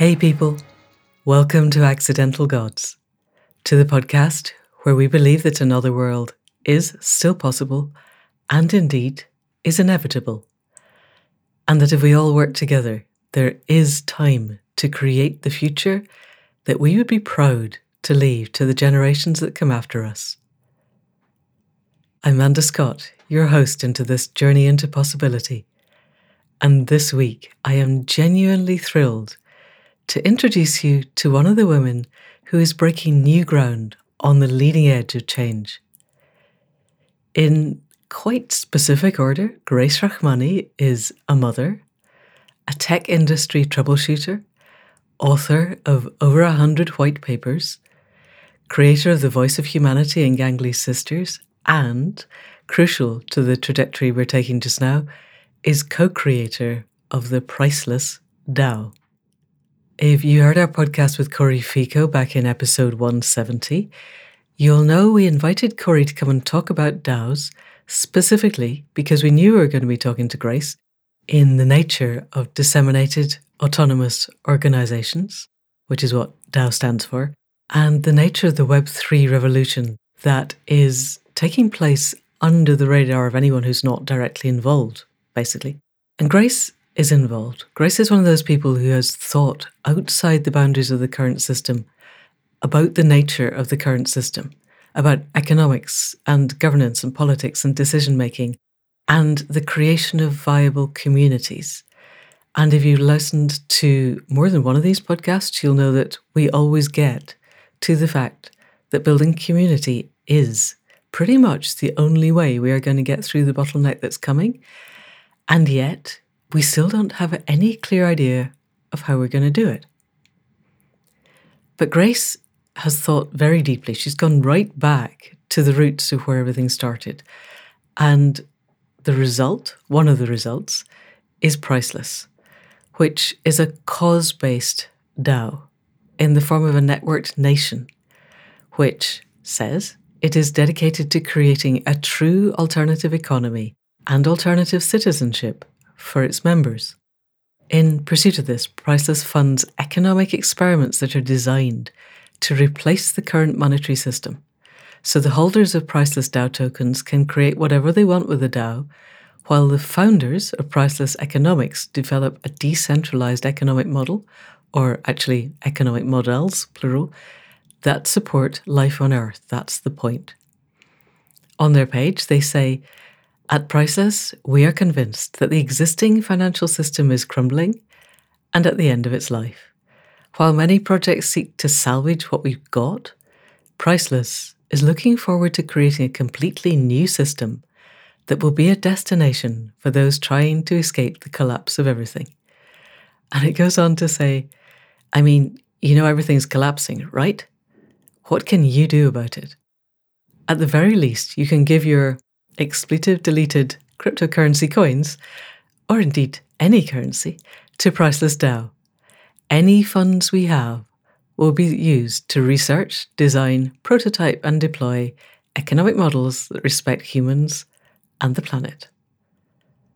Hey, people. Welcome to Accidental Gods, to the podcast where we believe that another world is still possible and indeed is inevitable. And that if we all work together, there is time to create the future that we would be proud to leave to the generations that come after us. I'm Amanda Scott, your host into this journey into possibility. And this week, I am genuinely thrilled to introduce you to one of the women who is breaking new ground on the leading edge of change. In quite specific order, Grace Rachmany is a mother, a tech industry troubleshooter, author of over a hundred white papers, creator of The Voice of Humanity and Gangly Sisters, and, crucial to the trajectory we're taking just now, is co creator of the priceless DAO. If you heard our podcast with Cory Feco back in episode 170, you'll know we invited Cory to come and talk about DAOs, specifically because we knew we were going to be talking to Grace in the nature of disseminated autonomous organizations, which is what DAO stands for, and the nature of the Web3 revolution that is taking place under the radar of anyone who's not directly involved, basically. And Grace is involved. Grace is one of those people who has thought outside the boundaries of the current system about the nature of the current system, about economics and governance and politics and decision making, and the creation of viable communities. And if you listened to more than one of these podcasts, you'll know that we always get to the fact that building community is pretty much the only way we are going to get through the bottleneck that's coming. And yet, we still don't have any clear idea of how we're going to do it. But Grace has thought very deeply. She's gone right back to the roots of where everything started. And the result, one of the results, is priceless, which is a cause based DAO in the form of a networked nation, which says it is dedicated to creating a true alternative economy and alternative citizenship for its members. In pursuit of this, Priceless funds economic experiments that are designed to replace the current monetary system. So the holders of Priceless DAO tokens can create whatever they want with the DAO, while the founders of Priceless Economics develop a decentralized economic model, or actually economic models, plural, that support life on Earth. That's the point. On their page, they say at Priceless, we are convinced that the existing financial system is crumbling and at the end of its life. While many projects seek to salvage what we've got, Priceless is looking forward to creating a completely new system that will be a destination for those trying to escape the collapse of everything. And it goes on to say, I mean, you know everything's collapsing, right? What can you do about it? At the very least, you can give your expletive deleted cryptocurrency coins, or indeed any currency, to Priceless DAO. Any funds we have will be used to research, design, prototype, and deploy economic models that respect humans and the planet.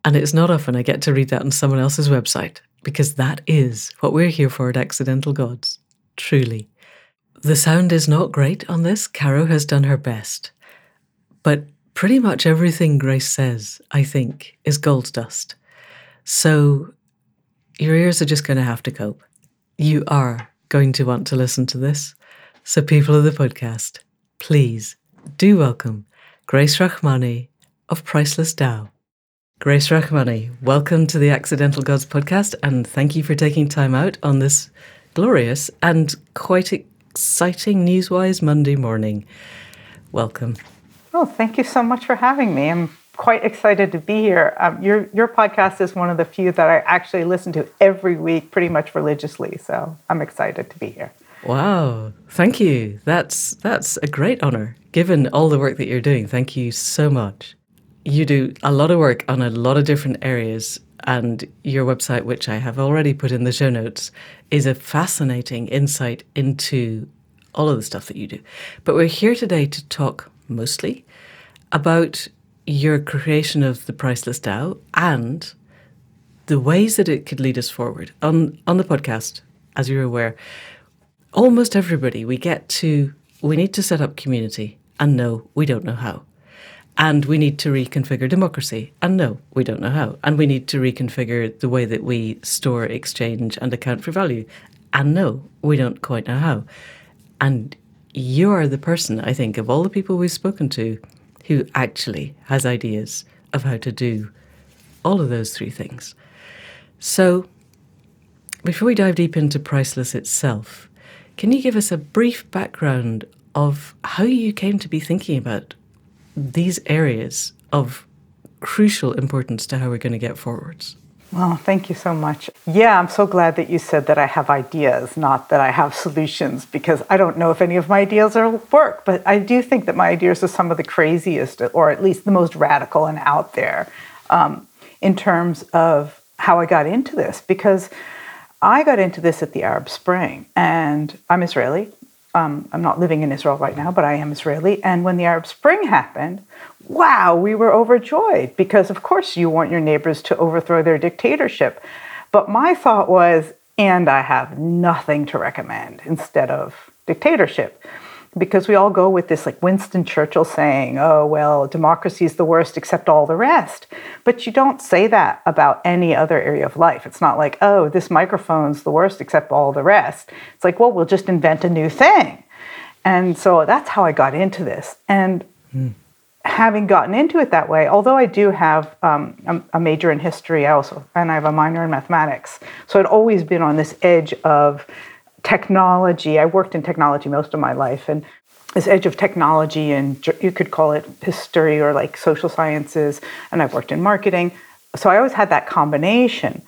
And it's not often I get to read that on someone else's website, because that is what we're here for at Accidental Gods, truly. The sound is not great on this. Caro has done her best. But pretty much everything Grace says, I think, is gold dust. So your ears are just going to have to cope. You are going to want to listen to this. So, people of the podcast, please do welcome Grace Rachmany of Priceless DAO. Grace Rachmany, welcome to the Accidental Gods podcast, and thank you for taking time out on this glorious and quite exciting news-wise Monday morning. Welcome. Oh, thank you so much for having me. I'm quite excited to be here. Um, your your podcast is one of the few that I actually listen to every week, pretty much religiously. So I'm excited to be here. Wow, thank you. That's that's a great honor, given all the work that you're doing. Thank you so much. You do a lot of work on a lot of different areas, and your website, which I have already put in the show notes, is a fascinating insight into all of the stuff that you do. But we're here today to talk mostly, about your creation of the Priceless DAO and the ways that it could lead us forward. On on the podcast, as you're aware, almost everybody we get to, we need to set up community, and no, we don't know how. And we need to reconfigure democracy. And no, we don't know how. And we need to reconfigure the way that we store, exchange, and account for value. And no, we don't quite know how. And you are the person, I think, of all the people we've spoken to who actually has ideas of how to do all of those three things. So, before we dive deep into Priceless itself, can you give us a brief background of how you came to be thinking about these areas of crucial importance to how we're going to get forwards? Well, thank you so much. Yeah, I'm so glad that you said that I have ideas, not that I have solutions, because I don't know if any of my ideas will work. But I do think that my ideas are some of the craziest, or at least the most radical and out there um, in terms of how I got into this. Because I got into this at the Arab Spring, and I'm Israeli. Um, I'm not living in Israel right now, but I am Israeli. And when the Arab Spring happened, wow, we were overjoyed because, of course, you want your neighbors to overthrow their dictatorship. But my thought was, and I have nothing to recommend instead of dictatorship. Because we all go with this, like Winston Churchill saying, oh, well, democracy is the worst except all the rest. But you don't say that about any other area of life. It's not like, oh, this microphone's the worst except all the rest. It's like, well, we'll just invent a new thing. And so that's how I got into this. And mm. Having gotten into it that way, although I do have um, a, a, major in history, I also and I have a minor in mathematics, so I'd always been on this edge of technology. I worked in technology most of my life, and this edge of technology, and you could call it history or like social sciences, and I've worked in marketing. So I always had that combination.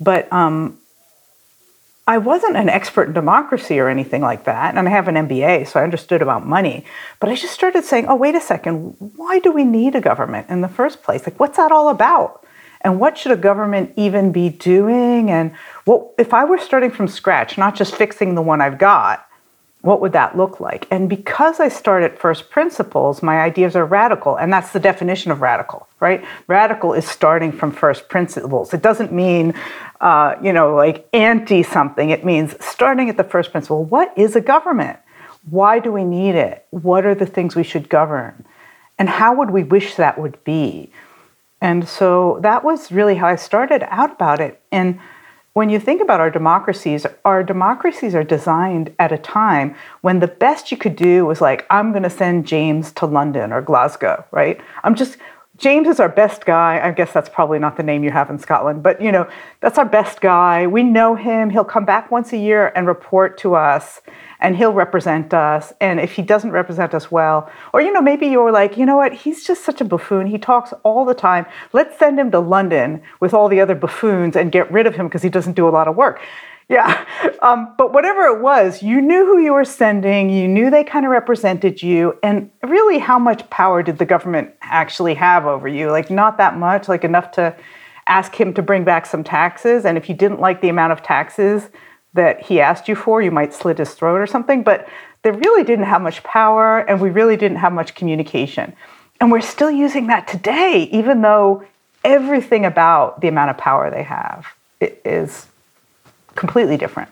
But um, I wasn't an expert in democracy or anything like that. And I have an MBA, so I understood about money. But I just started saying, oh, wait a second, why do we need a government in the first place? Like, what's that all about? and what should a government even be doing and what if i were starting from scratch not just fixing the one i've got what would that look like? And because i start at first principles my ideas are radical and that's the definition of radical right? Radical is starting from first principles. It doesn't mean uh, you know like anti something it means starting at the first principle. What is a government? Why do we need it? What are the things we should govern? And how would we wish that would be? And so that was really how I started out about it. And when you think about our democracies, our democracies are designed at a time when the best you could do was like, I'm going to send James to London or Glasgow, right? I'm just, James is our best guy. I guess that's probably not the name you have in Scotland, but you know, that's our best guy. We know him. He'll come back once a year and report to us and he'll represent us. And if he doesn't represent us well, or you know, maybe you're like, you know what, he's just such a buffoon. He talks all the time. Let's send him to London with all the other buffoons and get rid of him because he doesn't do a lot of work. Yeah. Um, but whatever it was, you knew who you were sending, you knew they kind of represented you. And really, how much power did the government actually have over you? Like, not that much, like enough to ask him to bring back some taxes. And if you didn't like the amount of taxes that he asked you for, you might slit his throat or something. But they really didn't have much power, and we really didn't have much communication. And we're still using that today, even though everything about the amount of power they have is completely different.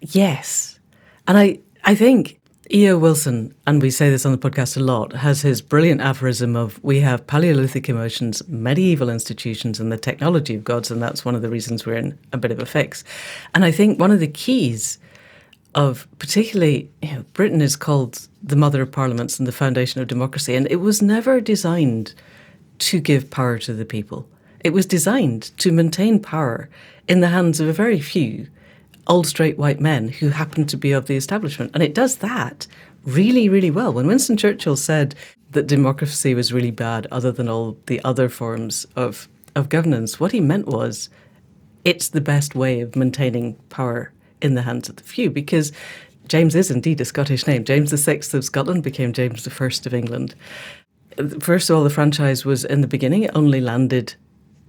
Yes. And I, I think E.O. Wilson, and we say this on the podcast a lot, has his brilliant aphorism of we have Paleolithic emotions, medieval institutions, and the technology of gods, and that's one of the reasons we're in a bit of a fix. And I think one of the keys of particularly you know, Britain is called the mother of parliaments and the foundation of democracy, and it was never designed to give power to the people. It was designed to maintain power in the hands of a very few old straight white men who happen to be of the establishment. And it does that really, really well. When Winston Churchill said that democracy was really bad, other than all the other forms of, of governance, what he meant was it's the best way of maintaining power in the hands of the few because James is indeed a Scottish name. James VI of Scotland became James I of England. First of all, the franchise was in the beginning, it only landed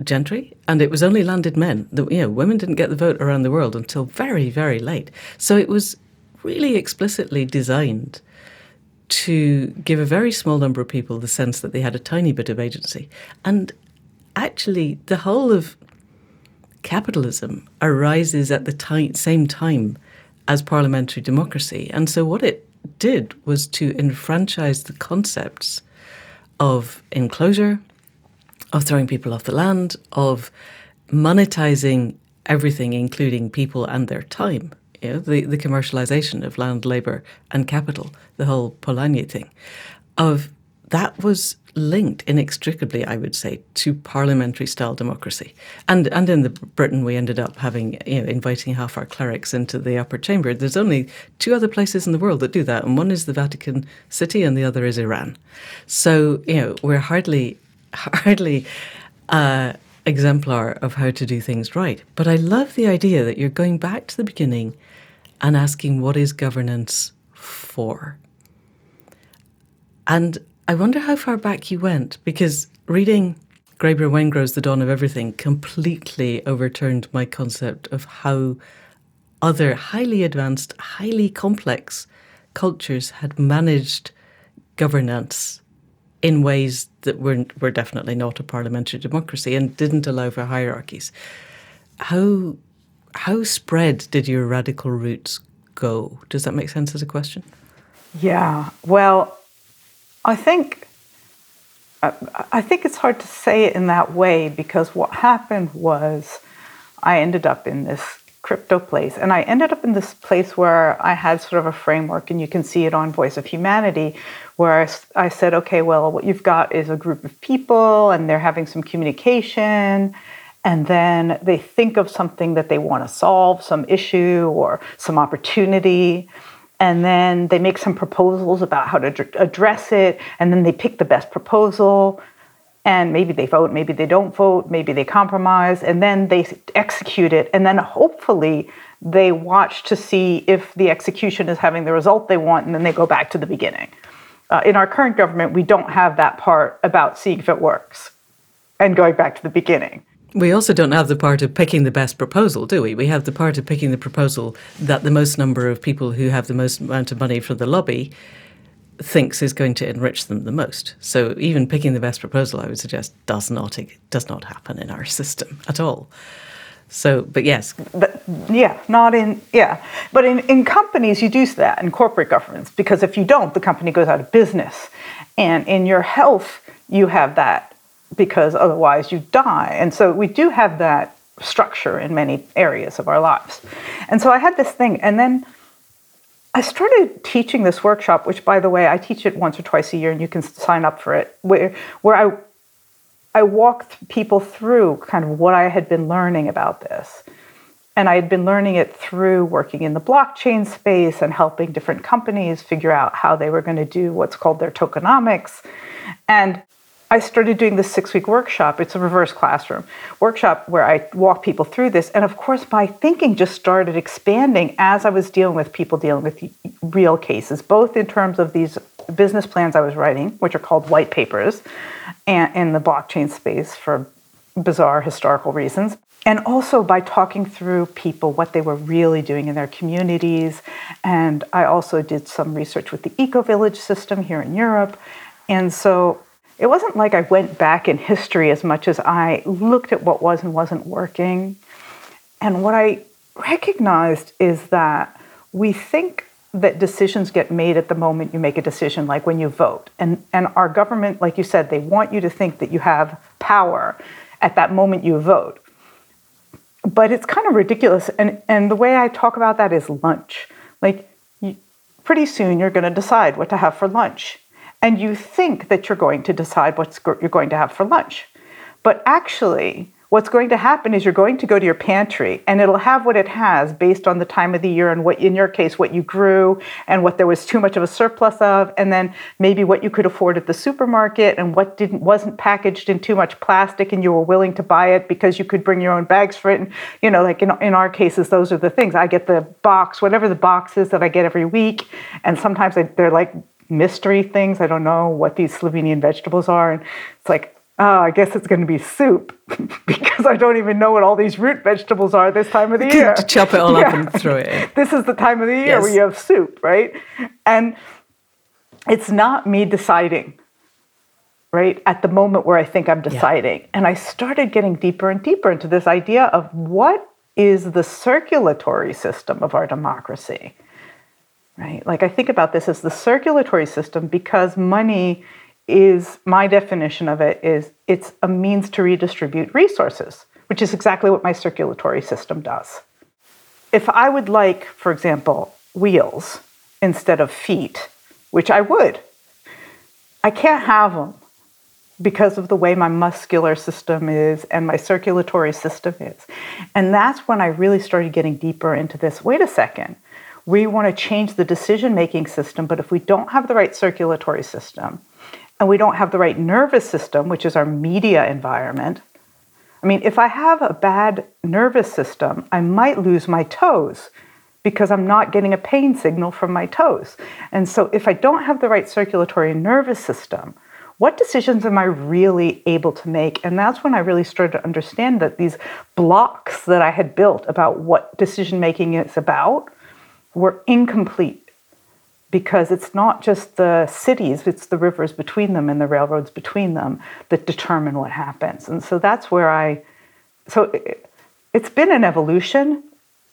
gentry, and it was only landed men. The, you know, women didn't get the vote around the world until very, very late. So it was really explicitly designed to give a very small number of people the sense that they had a tiny bit of agency. And actually, the whole of capitalism arises at the same time as parliamentary democracy. And so what it did was to enfranchise the concepts of enclosure, of throwing people off the land, of monetizing everything, including people and their time. You know, the, the commercialization of land, labour, and capital, the whole Polanyi thing, of that was linked inextricably, I would say, to parliamentary style democracy. And and in the Britain we ended up having, you know, inviting half our clerics into the upper chamber. There's only two other places in the world that do that, and one is the Vatican City and the other is Iran. So, you know, we're hardly hardly uh, exemplar of how to do things right. But I love the idea that you're going back to the beginning and asking what is governance for? And I wonder how far back you went because reading Graeber Wengrow's The Dawn of Everything completely overturned my concept of how other highly advanced, highly complex cultures had managed governance in ways that were, were definitely not a parliamentary democracy and didn't allow for hierarchies. How, how spread did your radical roots go? Does that make sense as a question? Yeah. Well, I think I think it's hard to say it in that way because what happened was I ended up in this crypto place. And I ended up in this place where I had sort of a framework and you can see it on Voice of Humanity where I, said okay well what you've got is a group of people and they're having some communication and then they think of something that they want to solve some issue or some opportunity and then they make some proposals about how to address it and then they pick the best proposal and maybe they vote maybe they don't vote maybe they compromise and then they execute it. And then hopefully they watch to see if the execution is having the result they want and then they go back to the beginning. Uh, in our current government we don't have that part about seeing if it works and going back to the beginning. We also don't have the part of picking the best proposal, do we? We have the part of picking the proposal that the most number of people who have the most amount of money from the lobby thinks is going to enrich them the most. So even picking the best proposal, I would suggest, does not does not happen in our system at all. So, but yes, but yeah, not in yeah, but in in companies you do that in corporate governance because if you don't, the company goes out of business, and in your health you have that because otherwise you die. And so we do have that structure in many areas of our lives. And so I had this thing, and then I started teaching this workshop, which, by the way, I teach it once or twice a year, and you can sign up for it, where, where I, I walked people through kind of what I had been learning about this. And I had been learning it through working in the blockchain space and helping different companies figure out how they were going to do what's called their tokenomics. And I started doing this six week workshop. It's a reverse classroom workshop where I walk people through this. And of course, my thinking just started expanding as I was dealing with people dealing with real cases, both in terms of these business plans I was writing, which are called white papers, and in the blockchain space for bizarre historical reasons. And also by talking through people, what they were really doing in their communities. And I also did some research with the Eco Village system here in Europe. And so it wasn't like I went back in history as much as I looked at what was and wasn't working. And what I recognized is that we think that decisions get made at the moment you make a decision, like when you vote. And, and our government, like you said, they want you to think that you have power at that moment you vote. But it's kind of ridiculous. And, and the way I talk about that is lunch. Like, you, pretty soon you're going to decide what to have for lunch and you think that you're going to decide what you're going to have for lunch. But actually, what's going to happen is you're going to go to your pantry and it'll have what it has based on the time of the year and what in your case what you grew and what there was too much of a surplus of and then maybe what you could afford at the supermarket and what didn't wasn't packaged in too much plastic and you were willing to buy it because you could bring your own bags for it and you know like in, in our cases those are the things i get the box whatever the box is that i get every week and sometimes they're like mystery things. I don't know what these Slovenian vegetables are. And it's like, oh, I guess it's going to be soup because I don't even know what all these root vegetables are this time of the year. Chop it all yeah. up and throw it in. this is the time of the year yes. where you have soup, right? And it's not me deciding, right? At the moment where I think I'm deciding. Yeah. And I started getting deeper and deeper into this idea of what is the circulatory system of our democracy. Right? Like I think about this as the circulatory system because money is my definition of it is it's a means to redistribute resources, which is exactly what my circulatory system does. If I would like, for example, wheels instead of feet, which I would, I can't have them because of the way my muscular system is and my circulatory system is. And that's when I really started getting deeper into this. Wait a second. We want to change the decision making system, but if we don't have the right circulatory system and we don't have the right nervous system, which is our media environment, I mean, if I have a bad nervous system, I might lose my toes because I'm not getting a pain signal from my toes. And so, if I don't have the right circulatory nervous system, what decisions am I really able to make? And that's when I really started to understand that these blocks that I had built about what decision making is about were incomplete because it's not just the cities, it's the rivers between them and the railroads between them that determine what happens. And so that's where I, so it, it's been an evolution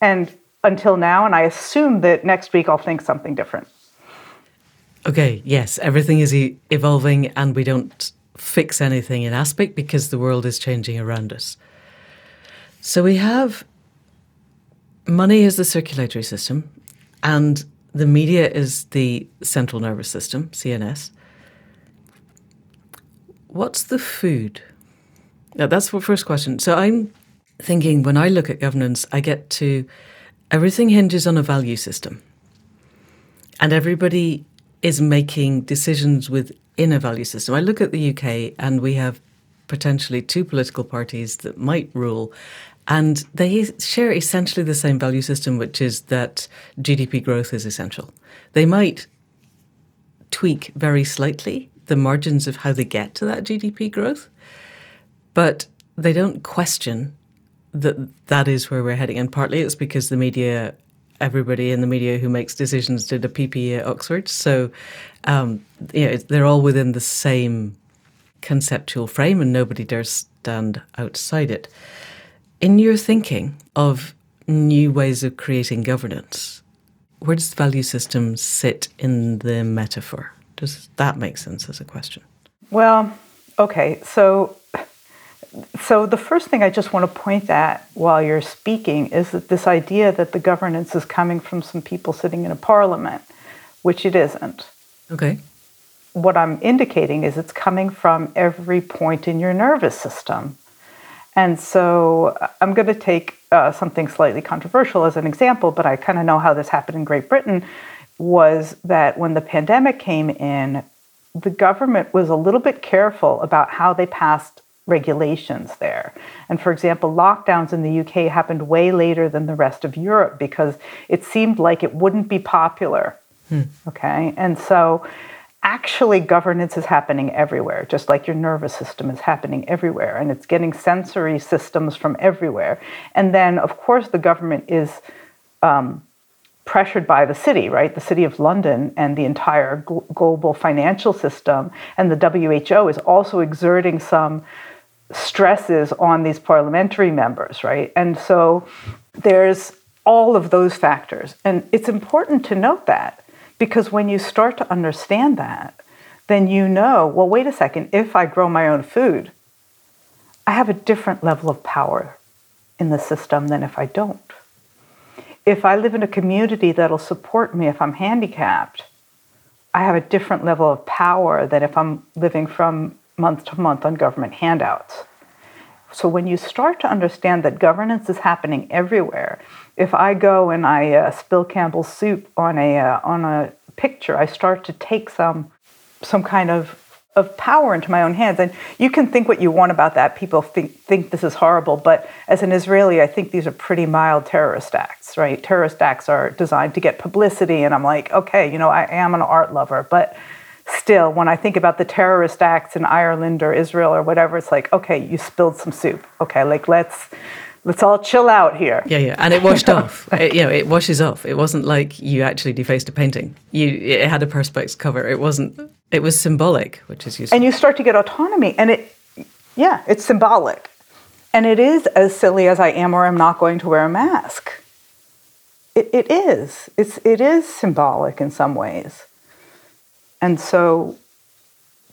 and until now, and I assume that next week I'll think something different. Okay, yes, everything is evolving and we don't fix anything in aspect because the world is changing around us. So we have money as the circulatory system and the media is the central nervous system, CNS. What's the food? Now, that's the first question. So I'm thinking when I look at governance, I get to everything hinges on a value system. And everybody is making decisions within a value system. I look at the UK and we have potentially two political parties that might rule, and they share essentially the same value system, which is that GDP growth is essential. They might tweak very slightly the margins of how they get to that GDP growth, but they don't question that that is where we're heading. And partly it's because the media everybody in the media who makes decisions did a PPE at Oxford. So, um, you know, they're all within the same conceptual frame and nobody dares stand outside it. In your thinking of new ways of creating governance, where does the value system sit in the metaphor? Does that make sense as a question? Well, okay. So so the first thing I just want to point at while you're speaking is that this idea that the governance is coming from some people sitting in a parliament, which it isn't. Okay. What I'm indicating is it's coming from every point in your nervous system. And so I'm going to take uh, something slightly controversial as an example, but I kind of know how this happened in Great Britain. Was that when the pandemic came in, the government was a little bit careful about how they passed regulations there. And for example, lockdowns in the UK happened way later than the rest of Europe because it seemed like it wouldn't be popular. Hmm. Okay. And so actually governance is happening everywhere, just like your nervous system is happening everywhere. And it's getting sensory systems from everywhere. And then, of course, the government is. Um, pressured by the city, right? The city of London and the entire global financial system, and the WHO is also exerting some stresses on these parliamentary members, right? And so there's all of those factors. And it's important to note that because when you start to understand that, then you know, well, wait a second, if I grow my own food, I have a different level of power in the system than if I don't. If I live in a community that'll support me if I'm handicapped, I have a different level of power than if I'm living from month to month on government handouts. So when you start to understand that governance is happening everywhere, if I go and I uh, spill Campbell's soup on a uh, on a picture, I start to take some some kind of of power into my own hands. And you can think what you want about that. People think think this is horrible, but as an Israeli, I think these are pretty mild terrorist acts, right? Terrorist acts are designed to get publicity, and I'm like, okay, you know, I am an art lover, but still, when I think about the terrorist acts in Ireland or Israel or whatever, it's like, okay, you spilled some soup. Okay, like let's let's all chill out here. Yeah, yeah, and it washed off. It, you know, it washes off. It wasn't like you actually defaced a painting. You it had a perspex cover. It wasn't. It was symbolic, which is useful. And you start to get autonomy, and it, yeah, it's symbolic. And it is as silly as I am or I'm not going to wear a mask. It, it is. It's, it is symbolic in some ways. And so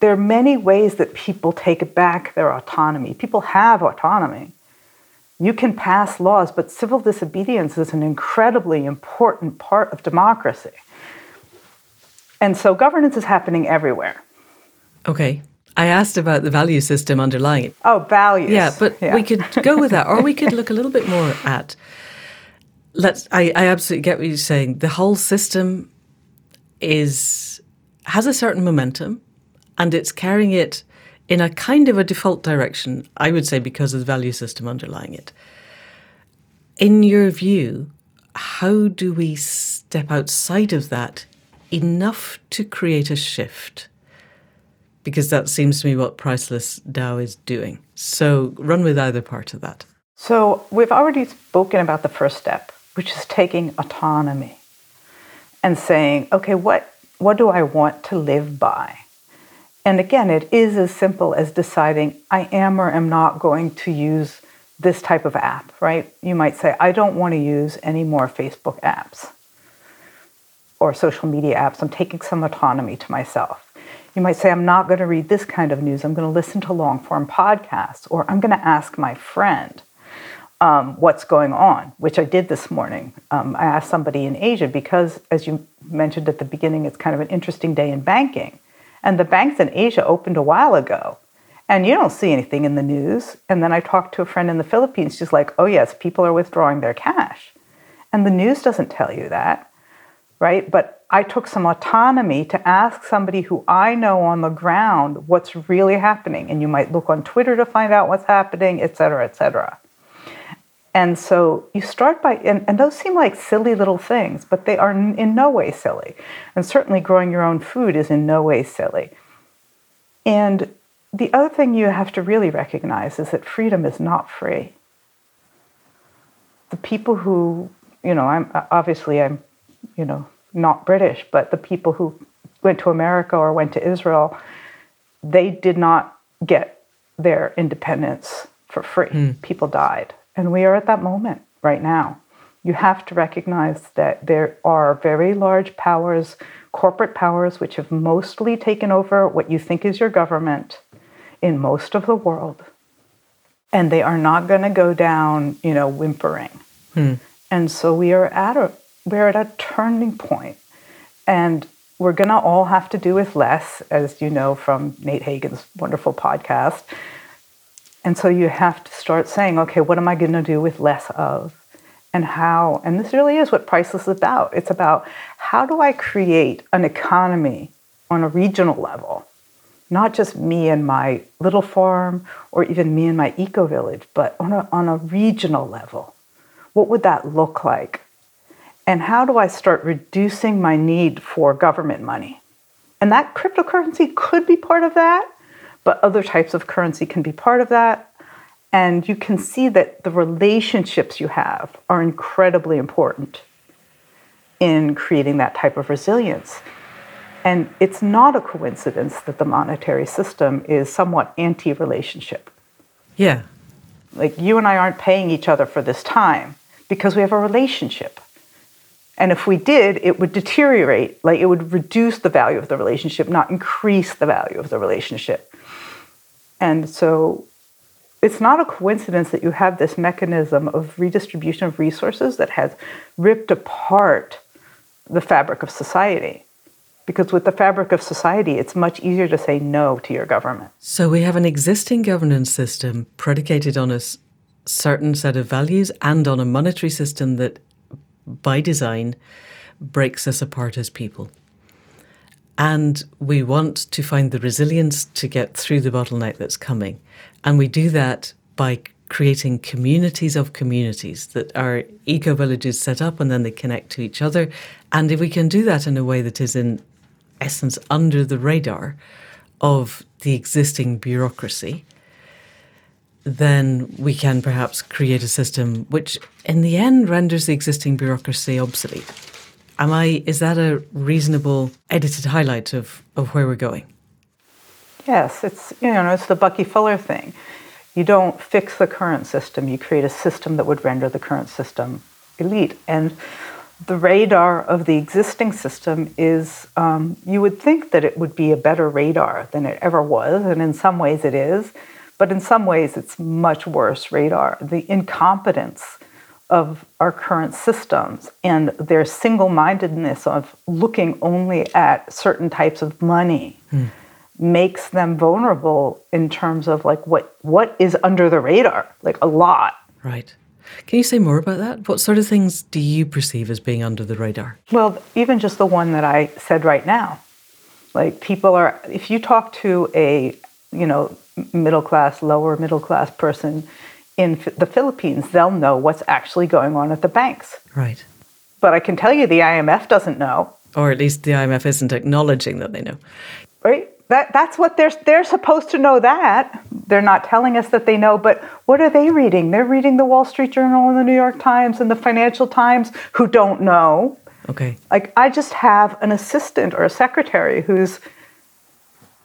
there are many ways that people take back their autonomy. People have autonomy. You can pass laws, but civil disobedience is an incredibly important part of democracy. And so governance is happening everywhere. Okay. I asked about the value system underlying it. Oh, values. Yeah, but yeah. we could go with that, or we could look a little bit more at. Let's. I, I absolutely get what you're saying. The whole system is has a certain momentum, and it's carrying it in a kind of a default direction. I would say because of the value system underlying it. In your view, how do we step outside of that enough to create a shift? because that seems to me what Priceless DAO is doing. So run with either part of that. So we've already spoken about the first step, which is taking autonomy and saying, okay, what, what do I want to live by? And again, it is as simple as deciding I am or am not going to use this type of app, right? You might say, I don't want to use any more Facebook apps or social media apps. I'm taking some autonomy to myself. You might say, I'm not going to read this kind of news. I'm going to listen to long form podcasts, or I'm going to ask my friend um, what's going on, which I did this morning. Um, I asked somebody in Asia because, as you mentioned at the beginning, it's kind of an interesting day in banking. And the banks in Asia opened a while ago. And you don't see anything in the news. And then I talked to a friend in the Philippines. She's like, oh, yes, people are withdrawing their cash. And the news doesn't tell you that, right? But I took some autonomy to ask somebody who I know on the ground what's really happening. And you might look on Twitter to find out what's happening, et cetera, et cetera. And so you start by, and, and those seem like silly little things, but they are in no way silly. And certainly growing your own food is in no way silly. And the other thing you have to really recognize is that freedom is not free. The people who, you know, I'm obviously I'm, you know, not British, but the people who went to America or went to Israel, they did not get their independence for free. Mm. People died. And we are at that moment right now. You have to recognize that there are very large powers, corporate powers, which have mostly taken over what you think is your government in most of the world. And they are not going to go down, you know, whimpering. Mm. And so we are at a we're at a turning point and we're going to all have to do with less, as you know from Nate Hagens' wonderful podcast. And so you have to start saying, okay, what am I going to do with less of? And how? And this really is what Priceless is about. It's about how do I create an economy on a regional level? Not just me and my little farm or even me and my eco village, but on a, on a regional level. What would that look like? And how do I start reducing my need for government money? And that cryptocurrency could be part of that, but other types of currency can be part of that. And you can see that the relationships you have are incredibly important in creating that type of resilience. And it's not a coincidence that the monetary system is somewhat anti relationship. Yeah. Like you and I aren't paying each other for this time because we have a relationship. And if we did, it would deteriorate, like it would reduce the value of the relationship, not increase the value of the relationship. And so it's not a coincidence that you have this mechanism of redistribution of resources that has ripped apart the fabric of society. Because with the fabric of society, it's much easier to say no to your government. So we have an existing governance system predicated on a certain set of values and on a monetary system that by design, breaks us apart as people. And we want to find the resilience to get through the bottleneck that's coming. And we do that by creating communities of communities that are eco villages set up and then they connect to each other. And if we can do that in a way that is, in essence, under the radar of the existing bureaucracy, then we can perhaps create a system which, in the end, renders the existing bureaucracy obsolete. Am I? Is that a reasonable edited highlight of, of where we're going? Yes, it's you know it's the Bucky Fuller thing. You don't fix the current system, you create a system that would render the current system elite. And the radar of the existing system is, um, you would think that it would be a better radar than it ever was, and in some ways it is, but in some ways it's much worse radar. The incompetence of our current systems and their single mindedness of looking only at certain types of money. Hmm. makes them vulnerable in terms of like what what is under the radar like a lot right can you say more about that? What sort of things do you perceive as being under the radar? Well, even just the one that I said right now. Like people are if you talk to a, you know, middle class, lower middle class person in the Philippines, they'll know what's actually going on at the banks. Right. But I can tell you the IMF doesn't know. Or at least the IMF isn't acknowledging that they know. Right? That, that's what they're, they're supposed to know that. They're not telling us that they know, but what are they reading? They're reading the Wall Street Journal and the New York Times and the Financial Times who don't know. Okay. Like, I just have an assistant or a secretary who's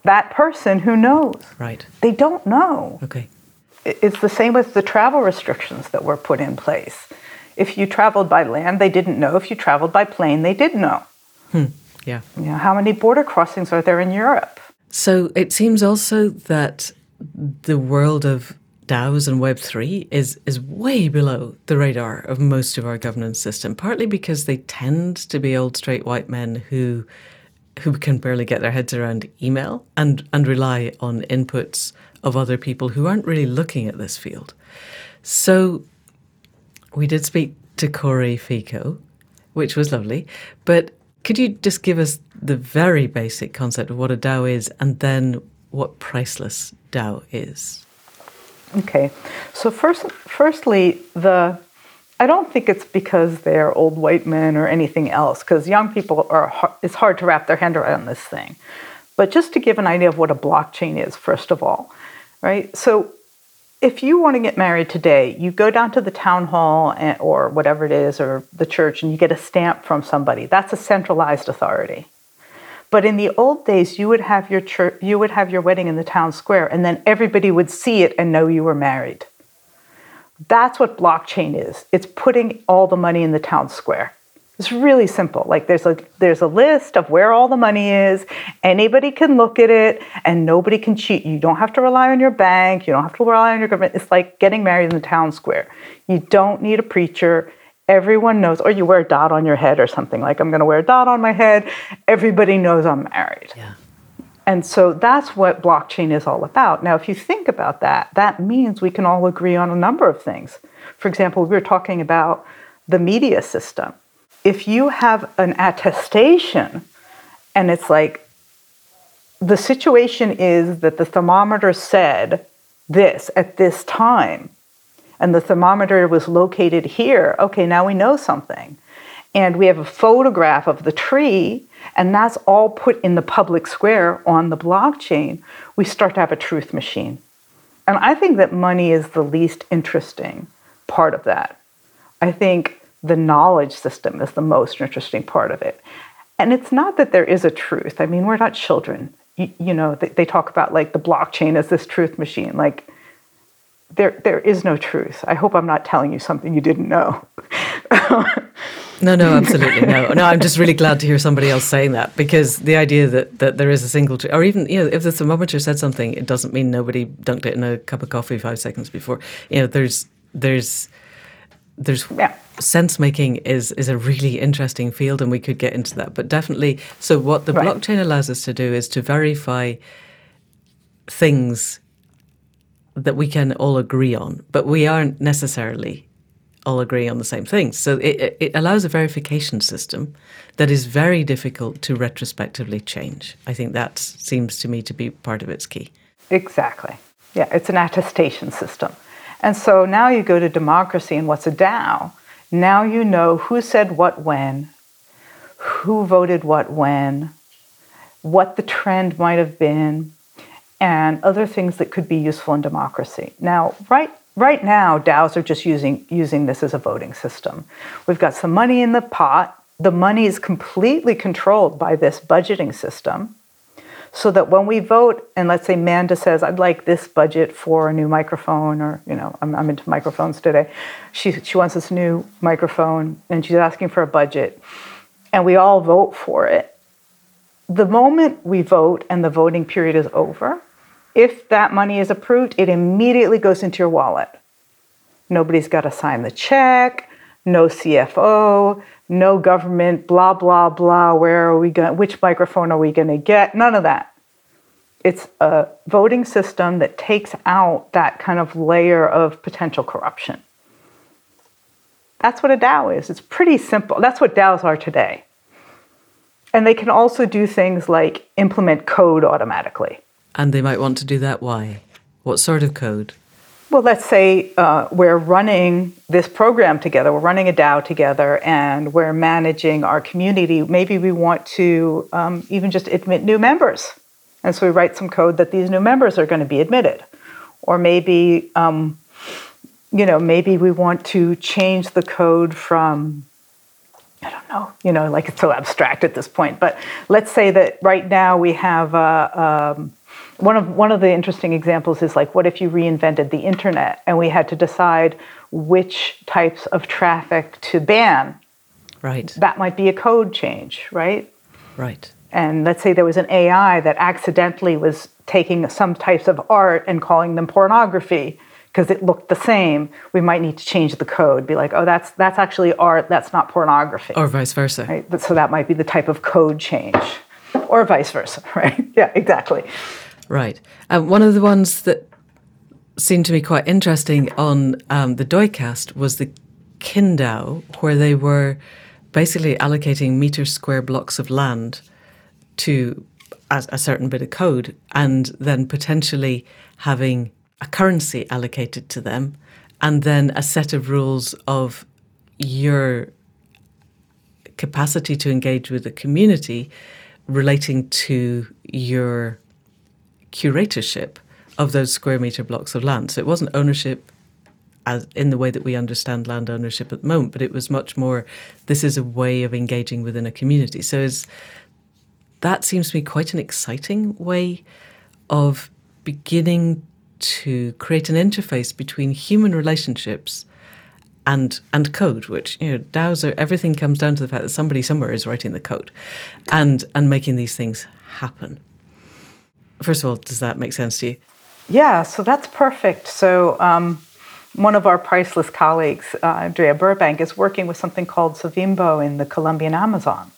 that person who knows. Right. They don't know. Okay. It's the same with the travel restrictions that were put in place. If you traveled by land, they didn't know. If you traveled by plane, they did know. Hmm. Yeah. You know, how many border crossings are there in Europe? So it seems also that the world of DAOs and Web3 is, is way below the radar of most of our governance system, partly because they tend to be old straight white men who who can barely get their heads around email and, and rely on inputs of other people who aren't really looking at this field. So we did speak to Cory Feco, which was lovely, but could you just give us the very basic concept of what a DAO is and then what priceless DAO is? Okay. So first firstly, the I don't think it's because they're old white men or anything else cuz young people are it's hard to wrap their hand around this thing. But just to give an idea of what a blockchain is first of all, right? So if you want to get married today, you go down to the town hall or whatever it is, or the church, and you get a stamp from somebody. That's a centralized authority. But in the old days, you would have your church, you would have your wedding in the town square, and then everybody would see it and know you were married. That's what blockchain is. It's putting all the money in the town square. It's really simple. Like there's a there's a list of where all the money is. Anybody can look at it and nobody can cheat. You don't have to rely on your bank, you don't have to rely on your government. It's like getting married in the town square. You don't need a preacher. Everyone knows or you wear a dot on your head or something like I'm going to wear a dot on my head. Everybody knows I'm married. Yeah. And so that's what blockchain is all about. Now, if you think about that, that means we can all agree on a number of things. For example, we were talking about the media system if you have an attestation and it's like the situation is that the thermometer said this at this time and the thermometer was located here okay now we know something. And we have a photograph of the tree and that's all put in the public square on the blockchain we start to have a truth machine. And i think that money is the least interesting part of that. I think the knowledge system is the most interesting part of it. And it's not that there is a truth. I mean, we're not children. You, you know, they, they, talk about like the blockchain as this truth machine. Like, there, there is no truth. I hope I'm not telling you something you didn't know. no, no, absolutely no. No, I'm just really glad to hear somebody else saying that because the idea that, that there is a single truth, or even you know, if the thermometer said something, it doesn't mean nobody dunked it in a cup of coffee five seconds before. You know, there's there's there's yeah. Sense making is is a really interesting field and we could get into that but definitely so what the right. blockchain allows us to do is to verify things that we can all agree on but we aren't necessarily all agree on the same things so it, it allows a verification system that is very difficult to retrospectively change. I think that seems to me to be part of its key. Exactly. Yeah it's an attestation system. And so now you go to democracy and what's a DAO? Now you know who said what when, who voted what when, what the trend might have been, and other things that could be useful in democracy. Now, right right now, DAOs are just using using this as a voting system. We've got some money in the pot. The money is completely controlled by this budgeting system. So that when we vote, and let's say Manda says, I'd like this budget for a new microphone, or, you know, I'm, I'm into microphones today. She, she wants this new microphone, and she's asking for a budget, and we all vote for it. The moment we vote and the voting period is over, if that money is approved, it immediately goes into your wallet. Nobody's got to sign the check, no CFO, no government, blah, blah, blah. Where are we going? Which microphone are we going to get? None of that. It's a voting system that takes out that kind of layer of potential corruption. That's what a DAO is. It's pretty simple. That's what DAOs are today. And they can also do things like implement code automatically. And they might want to do that. Why? What sort of code? Well, let's say uh, we're running this program together, we're running a DAO together, and we're managing our community. Maybe we want to um, even just admit new members. And so we write some code that these new members are going to be admitted. Or maybe, um, you know, maybe we want to change the code from, I don't know, you know, like it's so abstract at this point. But let's say that right now we have a, um, one of one of the interesting examples is like what if you reinvented the internet and we had to decide which types of traffic to ban? Right. That might be a code change right? Right. And let's say there was an ai that accidentally was taking some types of art and calling them pornography because it looked the same. We might need to change the code. Be like oh that's that's actually art. That's not pornography. Or vice versa. Right? So that might be the type of code change. Or vice versa right? Yeah exactly Right. Um, one of the ones that seemed to me quite interesting on um, the Doicast was the Kindau, where they were basically allocating meter square blocks of land to a, a certain bit of code and then potentially having a currency allocated to them and then a set of rules of your capacity to engage with the community relating to your curatorship of those square meter blocks of land. So it wasn't ownership as in the way that we understand land ownership at the moment, but it was much more this is a way of engaging within a community. So is that seems to me quite an exciting way of beginning to create an interface between human relationships and and code, which you know DAOs are everything comes down to the fact that somebody somewhere is writing the code and and making these things happen. First of all, does that make sense to you? Yeah, so that's perfect. So, um, one of our priceless colleagues, uh, Andrea Burbank, is working with something called Savimbo in the Colombian Amazon.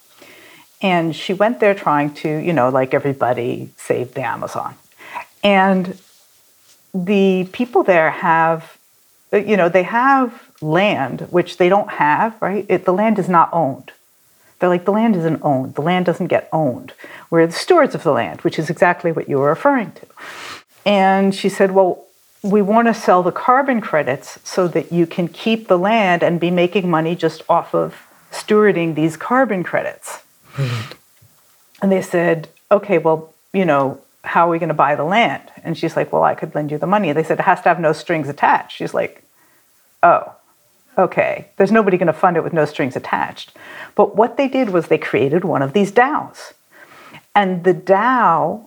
And she went there trying to, you know, like everybody, save the Amazon. And the people there have, you know, they have land which they don't have, right? It, the land is not owned. They're like, the land isn't owned. The land doesn't get owned. We're the stewards of the land, which is exactly what you were referring to. And she said, well, we want to sell the carbon credits so that you can keep the land and be making money just off of stewarding these carbon credits. Mm-hmm. And they said, okay, well, you know, how are we going to buy the land? And she's like, well, I could lend you the money. They said, it has to have no strings attached. She's like, oh, okay. There's nobody going to fund it with no strings attached. But what they did was they created one of these DAOs. And the DAO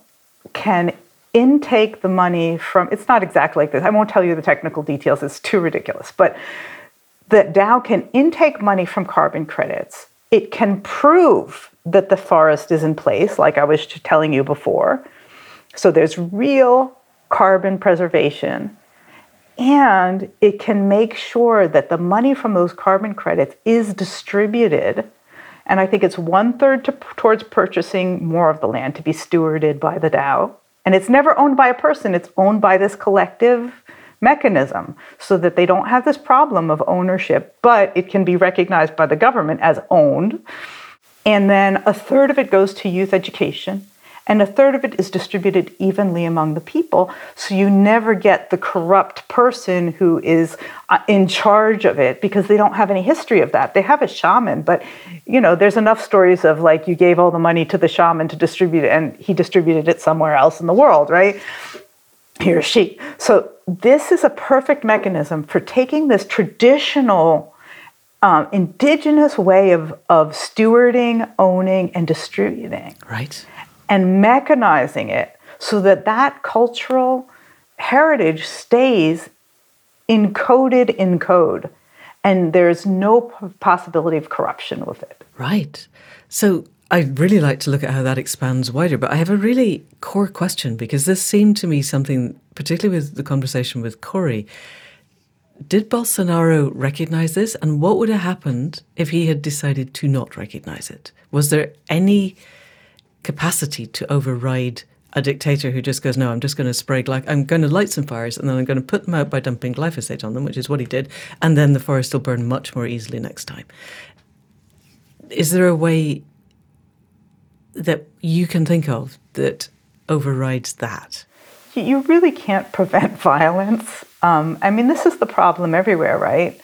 can intake the money from, it's not exactly like this. I won't tell you the technical details, it's too ridiculous. But the DAO can intake money from carbon credits. It can prove that the forest is in place, like I was telling you before. So there's real carbon preservation. And it can make sure that the money from those carbon credits is distributed and I think it's one third to, towards purchasing more of the land to be stewarded by the DAO. And it's never owned by a person, it's owned by this collective mechanism so that they don't have this problem of ownership, but it can be recognized by the government as owned. And then a third of it goes to youth education and a third of it is distributed evenly among the people. So you never get the corrupt person who is uh, in charge of it because they don't have any history of that. They have a shaman, but you know, there's enough stories of like you gave all the money to the shaman to distribute it and he distributed it somewhere else in the world, right? He or she. So this is a perfect mechanism for taking this traditional um, indigenous way of, of stewarding, owning, and distributing. Right and mechanizing it so that that cultural heritage stays encoded in code and there's no possibility of corruption with it. Right. So I'd really like to look at how that expands wider, but I have a really core question because this seemed to me something, particularly with the conversation with Cory. Did Bolsonaro recognize this? And what would have happened if he had decided to not recognize it? Was there any capacity to override a dictator who just goes, No, I'm just going to spray, like, I'm going to light some fires and then I'm going to put them out by dumping glyphosate on them, which is what he did. And then the forest will burn much more easily next time. Is there a way that you can think of that overrides that? You really can't prevent violence. Um, I mean, this is the problem everywhere, right?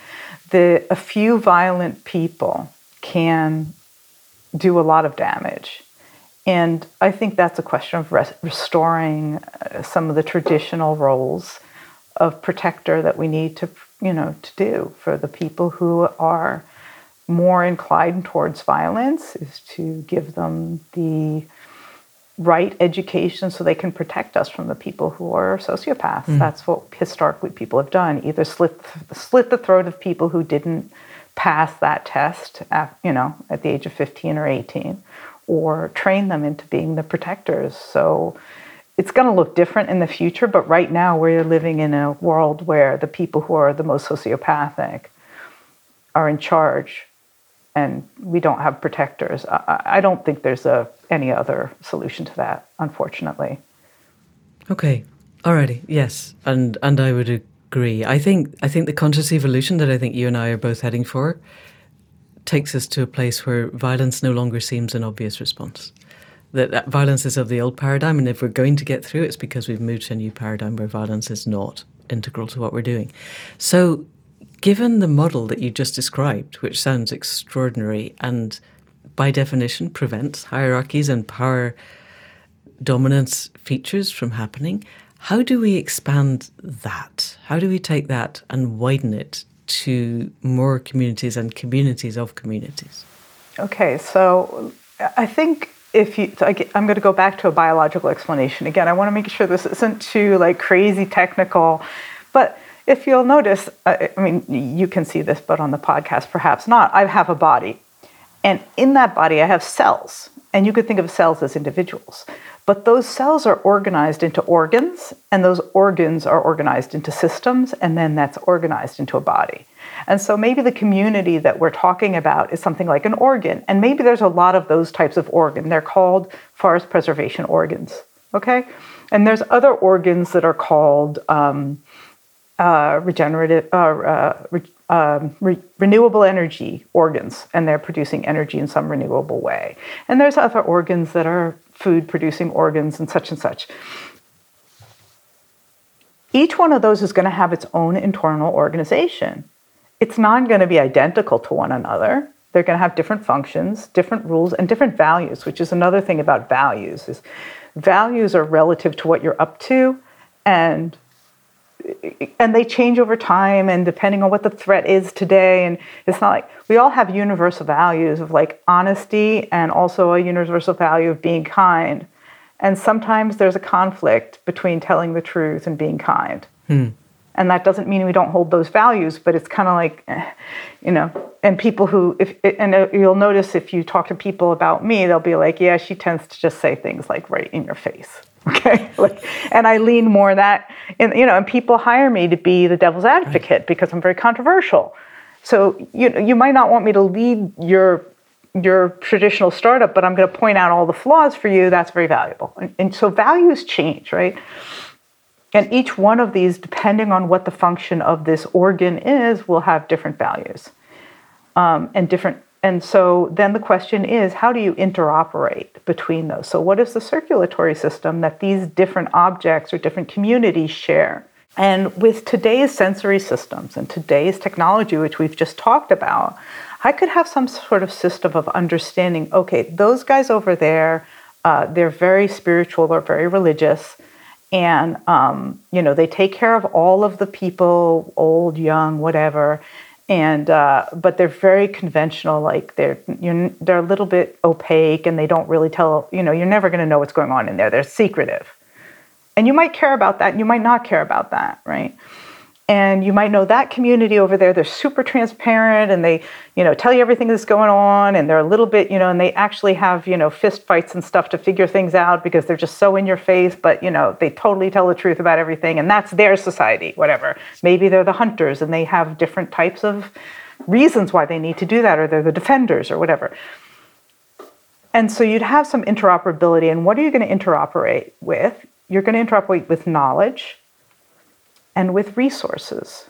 The, a few violent people can do a lot of damage. And I think that's a question of res- restoring uh, some of the traditional roles of protector that we need to, you know, to do for the people who are more inclined towards violence is to give them the right education so they can protect us from the people who are sociopaths. Mm. That's what historically people have done. Either slit slit the throat of people who didn't pass that test at, you know, at the age of 15 or 18 or train them into being the protectors. So it's going to look different in the future, but right now we're living in a world where the people who are the most sociopathic are in charge and we don't have protectors. I, I don't think there's a, any other solution to that, unfortunately. Okay. Alrighty. Yes. And and I would agree. I think I think the conscious evolution that I think you and I are both heading for takes us to a place where violence no longer seems an obvious response. That, violence is of the old paradigm, and if we're going to get through, it's because we've moved to a new paradigm where violence is not integral to what we're doing. So, given the model that you just described, which sounds extraordinary and by definition prevents hierarchies and power dominance features from happening, how do we expand that? How do we take that and widen it to more communities and communities of communities? Okay, so I think if you, I'm going to go back to a biological explanation again. I want to make sure this isn't too like crazy technical, but if you'll notice, uh, I mean, you can see this, but on the podcast, perhaps not. I have a body, and in that body, I have cells, and you could think of cells as individuals. But those cells are organized into organs, and those organs are organized into systems, and then that's organized into a body. And so maybe the community that we're talking about is something like an organ, and maybe there's a lot of those types of organ. They're called forest preservation organs, okay? And there's other organs that are called um, uh, regenerative, uh, uh, re, um, re- renewable energy organs, and they're producing energy in some renewable way. And there's other organs that are food producing organs and such and such. Each one of those is going to have its own internal organization. It's not going to be identical to one another. They're going to have different functions, different rules, and different values, which is another thing about values. Is values are relative to what you're up to, and and they change over time and depending on what the threat is today and it's not like we all have universal values of like honesty and also a universal value of being kind. And sometimes there's a conflict between telling the truth and being kind. Hmm. and that doesn't mean we don't hold those values but it's kind of like eh, you know and people who if and uh, you'll notice if you talk to people about me they'll be like yeah she tends to just say things like right in your face okay? Like, and i lean more that and you know and people hire me to be the devil's advocate right. because i'm very controversial. So you know you might not want me to lead your your traditional startup but i'm going to point out all the flaws for you. That's very valuable. And, and so values change right? And each one of these depending on what the function of this organ is will have different values um, and different and so then the question is how do you interoperate between those? So, what is the circulatory system that these different objects or different communities share? And with today's sensory systems and today's technology, which we've just talked about, I could have some sort of system of understanding okay, those guys over there, uh, they're very spiritual or very religious. And, um, you know, they take care of all of the people, old, young, whatever and uh, but they're very conventional. Like they're you're, they're a little bit opaque, and they don't really tell. You know, you're never going to know what's going on in there. They're secretive, and you might care about that, and you might not care about that, right? And you might know that community over there. They're super transparent and they you know tell you everything that's going on and they're a little bit you know and they actually have you know fist fights and stuff to figure things out because they're just so in your face but you know they totally tell the truth about everything and that's their society whatever. Maybe they're the hunters and they have different types of reasons why they need to do that or they're the defenders or whatever. And so you'd have some interoperability and what are you going to interoperate with? You're going to interoperate with knowledge and with resources.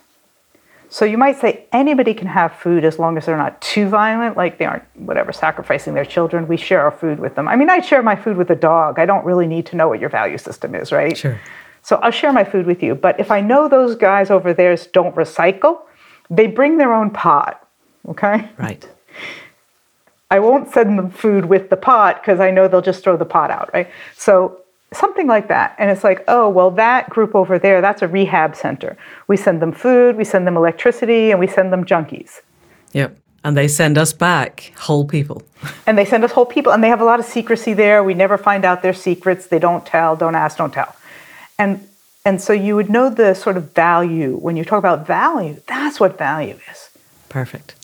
So you might say anybody can have food as long as they're not too violent, like they aren't, whatever, sacrificing their children. We share our food with them. I mean, I share my food with a dog. I don't really need to know what your value system is, right? Sure. So I'll share my food with you. But if I know those guys over there don't recycle, they bring their own pot, okay? Right. I won't send them food with the pot because I know they'll just throw the pot out, right? So something like that. And it's like, oh, well, that group over there, that's a rehab center. We send them food, we send them electricity, and we send them junkies. Yep. And they send us back whole people. and they send us whole people, and they have a lot of secrecy there. We never find out their secrets. They don't tell, don't ask, don't tell. And and so you would know the sort of value when you talk about value. That's what value is. Perfect.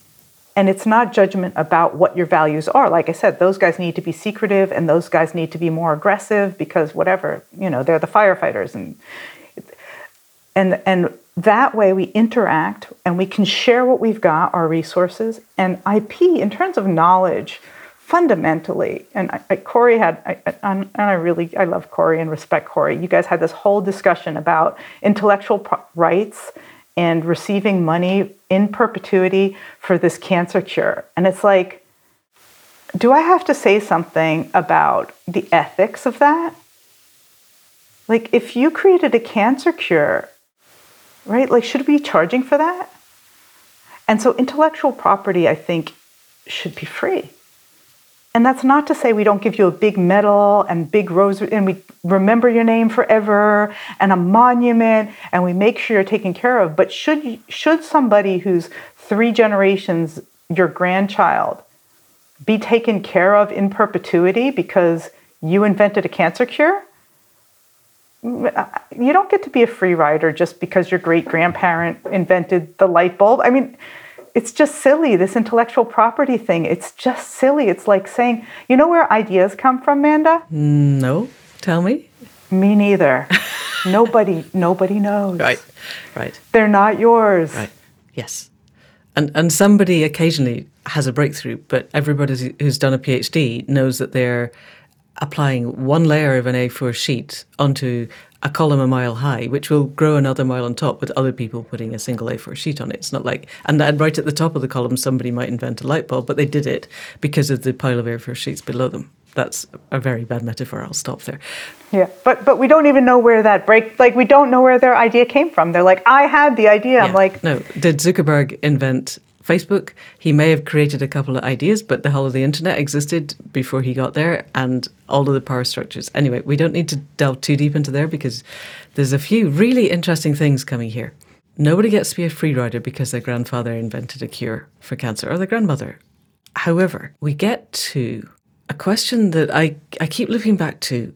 And it's not judgment about what your values are. Like I said, those guys need to be secretive and those guys need to be more aggressive because whatever, you know, they're the firefighters and and and that way we interact and we can share what we've got, our resources, and IP in terms of knowledge, fundamentally. And I, I, Cory had, I, and I really, I love Cory and respect Cory. You guys had this whole discussion about intellectual rights and receiving money in perpetuity for this cancer cure. And it's like, do I have to say something about the ethics of that? Like, if you created a cancer cure, right, like, should we be charging for that? And so, intellectual property, I think, should be free. And that's not to say we don't give you a big medal and big rose and we remember your name forever and a monument and we make sure you're taken care of. But should should somebody who's three generations your grandchild be taken care of in perpetuity because you invented a cancer cure? You don't get to be a free rider just because your great grandparent invented the light bulb. I mean, it's just silly this intellectual property thing. It's just silly. It's like saying you know where ideas come from manda mm, no. Tell me. Me neither. Nobody nobody knows. Right right. They're not yours. Right yes. And and somebody occasionally has a breakthrough but everybody who's done a phd knows that they're applying one layer of an a4 sheet onto a column a mile high, which will grow another mile on top with other people putting a single A4 sheet on it. It's not like, and right at the top of the column, somebody might invent a light bulb, but they did it because of the pile of A4 sheets below them. That's a very bad metaphor. I'll stop there. Yeah, but but we don't even know where that break. Like we don't know where their idea came from. They're like, I had the idea. Yeah. I'm like, no. Did Zuckerberg invent Facebook. He may have created a couple of ideas, but the whole of the internet existed before he got there and all of the power structures. Anyway, we don't need to delve too deep into there because there's a few really interesting things coming here. Nobody gets to be a free rider because their grandfather invented a cure for cancer or their grandmother. However, we get to a question that I, I keep looking back to.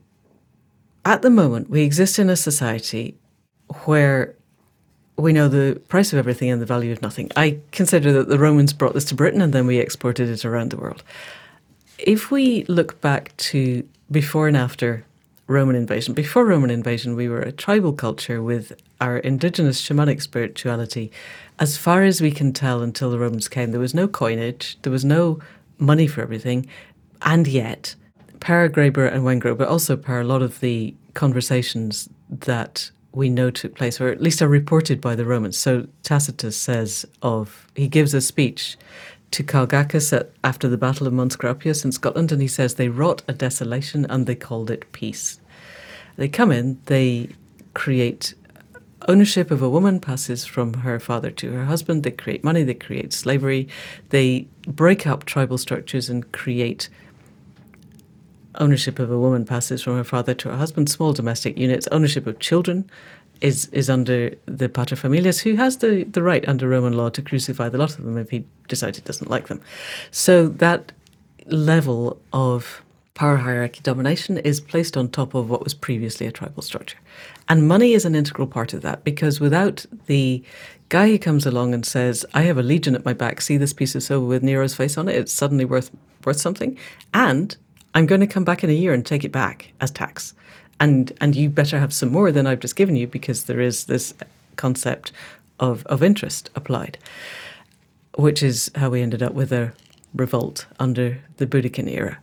At the moment, we exist in a society where we know the price of everything and the value of nothing. I consider that the Romans brought this to Britain and then we exported it around the world. If we look back to before and after Roman invasion, before Roman invasion, we were a tribal culture with our indigenous shamanic spirituality. As far as we can tell, until the Romans came, there was no coinage, there was no money for everything, and yet, per Graeber and Wengrow, but also per a lot of the conversations that we know took place, or at least are reported by the Romans. So Tacitus says of, he gives a speech to Calgacus at, after the Battle of Mons Graupius in Scotland, and he says they wrought a desolation and they called it peace. They come in, they create ownership of a woman passes from her father to her husband. They create money, they create slavery, they break up tribal structures and create ownership of a woman passes from her father to her husband, small domestic units, ownership of children is is under the paterfamilias, who has the, the right under Roman law to crucify the lot of them if he decides he doesn't like them. So that level of power hierarchy domination is placed on top of what was previously a tribal structure. And money is an integral part of that because without the guy who comes along and says, I have a legion at my back, see this piece of silver with Nero's face on it, it's suddenly worth worth something. And I'm going to come back in a year and take it back as tax and and you better have some more than I've just given you because there is this concept of of interest applied, which is how we ended up with a revolt under the Boudiccan era.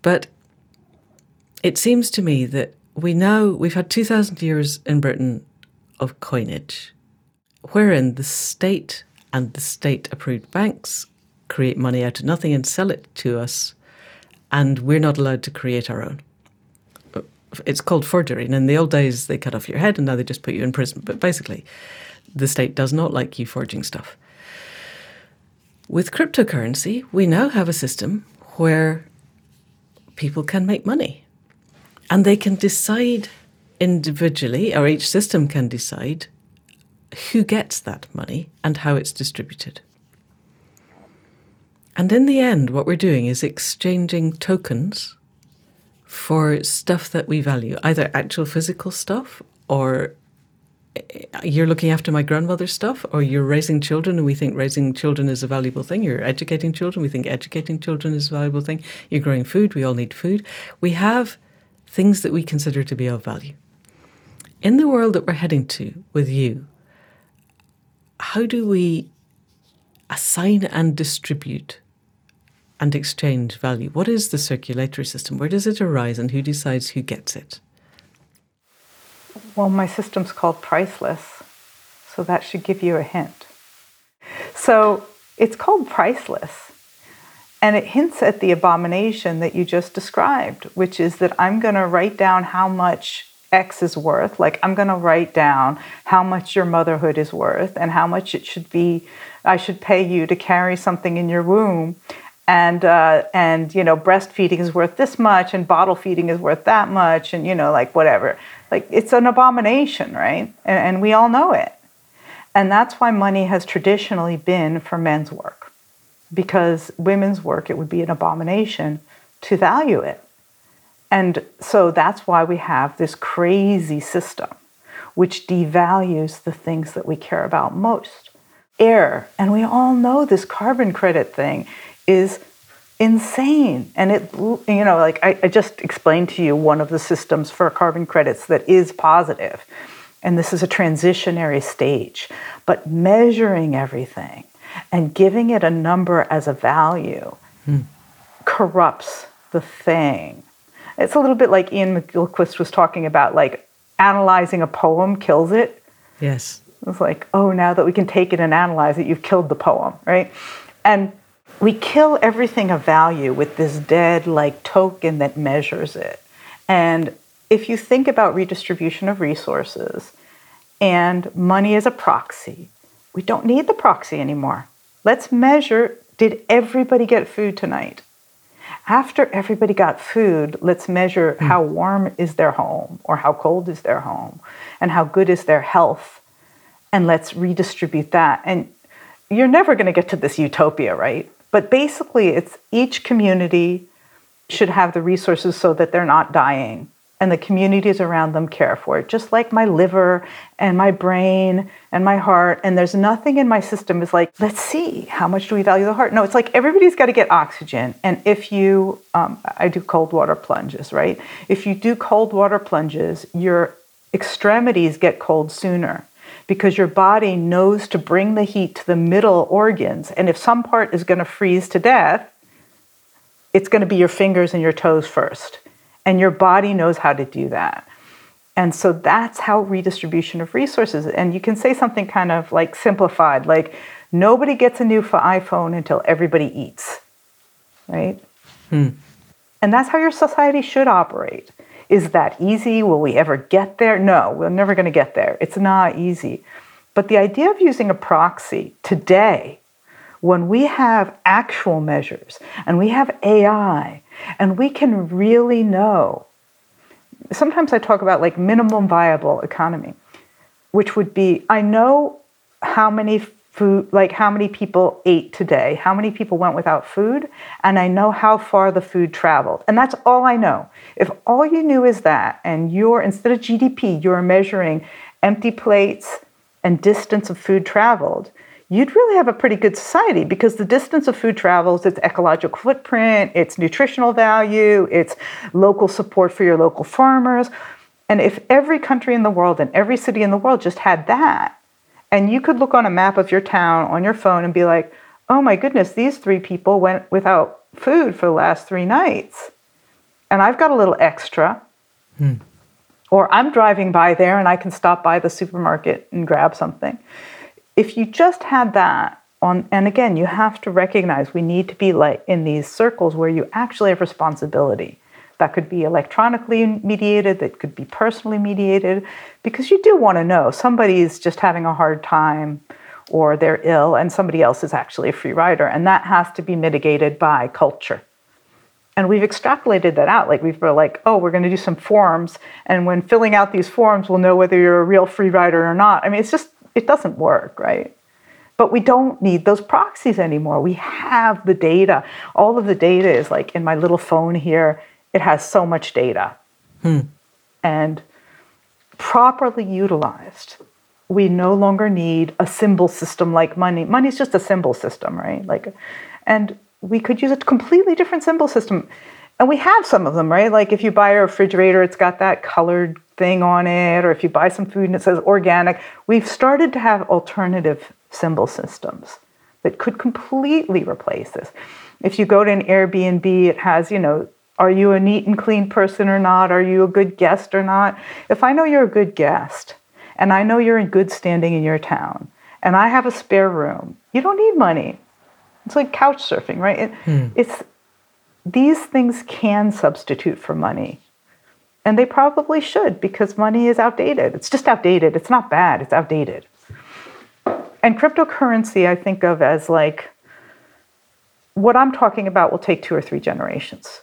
But it seems to me that we now we've had two thousand years in Britain of coinage, wherein the state and the state approved banks create money out of nothing and sell it to us, and we're not allowed to create our own it's called forgery. And in the old days, they cut off your head, and now they just put you in prison. But basically, the state does not like you forging stuff. With cryptocurrency, we now have a system where people can make money and they can decide individually, or each system can decide who gets that money and how it's distributed. And in the end, what we're doing is exchanging tokens for stuff that we value, either actual physical stuff or eh, you're looking after my grandmother's stuff or you're raising children and we think raising children is a valuable thing. You're educating children we think educating children is a valuable thing. You're growing food we all need food. We have things that we consider to be of value. In the world that we're heading to with you how do we assign and distribute and exchange value. What is the circulatory system? Where does it arise and who decides who gets it? Well, my system's called priceless, so that should give you a hint. So it's called priceless, and it hints at the abomination that you just described, which is that I'm going to write down how much X is worth. Like, I'm going to write down how much your motherhood is worth and how much it should be, I should pay you to carry something in your womb and uh, and you know breastfeeding is worth this much and bottle feeding is worth that much and you know like whatever. Like it's an abomination right? And, and we all know it. And that's why money has traditionally been for men's work because women's work it would be an abomination to value it. And so that's why we have this crazy system which devalues the things that we care about most. Air and we all know this carbon credit thing is insane. And it, you know, like I, I, just explained to you one of the systems for carbon credits that is positive. And this is a transitionary stage. But measuring everything and giving it a number as a value hmm. corrupts the thing. It's a little bit like Iain McGilchrist was talking about, like analyzing a poem kills it. Yes. It's like, oh, now that we can take it and analyze it, you've killed the poem, right? And we kill everything of value with this dead like token that measures it. And if you think about redistribution of resources and money as a proxy, we don't need the proxy anymore. Let's measure did everybody get food tonight? After everybody got food, let's measure mm. how warm is their home or how cold is their home and how good is their health. And let's redistribute that. And you're never going to get to this utopia, right? But basically, it's each community should have the resources so that they're not dying and the communities around them care for it, just like my liver and my brain and my heart. And there's nothing in my system is like, let's see, how much do we value the heart? No, it's like everybody's got to get oxygen. And if you, um, I do cold water plunges, right? If you do cold water plunges, your extremities get cold sooner because your body knows to bring the heat to the middle organs. And if some part is going to freeze to death, it's going to be your fingers and your toes first. And your body knows how to do that. And so that's how redistribution of resources. And you can say something kind of like simplified, like nobody gets a new iPhone until everybody eats, right? Hmm. And that's how your society should operate. Is that easy? Will we ever get there? No, we're never going to get there. It's not easy. But the idea of using a proxy today, when we have actual measures and we have AI and we can really know, sometimes I talk about like minimum viable economy. which would be I know how many food, like how many people ate today, how many people went without food, and I know how far the food traveled. And that's all I know. If all you knew is that, and you're, instead of GDP, you're measuring empty plates and distance of food traveled, you'd really have a pretty good society because the distance of food travels, its ecological footprint, its nutritional value, its local support for your local farmers. And if every country in the world and every city in the world just had that, and you could look on a map of your town on your phone and be like, oh my goodness, these three people went without food for the last three nights. And I've got a little extra. Hmm. Or I'm driving by there and I can stop by the supermarket and grab something. If you just had that on, and again, you have to recognize we need to be like in these circles where you actually have responsibility. That could be electronically mediated, that could be personally mediated, because you do want to know somebody's just having a hard time or they're ill and somebody else is actually a free rider. And that has to be mitigated by culture. And we've extrapolated that out. Like we've been like, oh, we're going to do some forms. And when filling out these forms, we'll know whether you're a real free rider or not. I mean, it's just, it doesn't work, right? But we don't need those proxies anymore. We have the data. All of the data is like in my little phone here it has so much data. Hmm. And properly utilized, we no longer need a symbol system like money. Money is just a symbol system, right? Like, and we could use a completely different symbol system. And we have some of them, right? Like if you buy a refrigerator, it's got that colored thing on it, or if you buy some food and it says organic, we've started to have alternative symbol systems that could completely replace this. If you go to an Airbnb, it has, you know, are you a neat and clean person or not? Are you a good guest or not? If I know you're a good guest and I know you're in good standing in your town and I have a spare room, you don't need money. It's like couch surfing, right? It, hmm. It's these things can substitute for money. And they probably should because money is outdated. It's just outdated. It's not bad, it's outdated. And cryptocurrency, I think of as like what I'm talking about will take two or three generations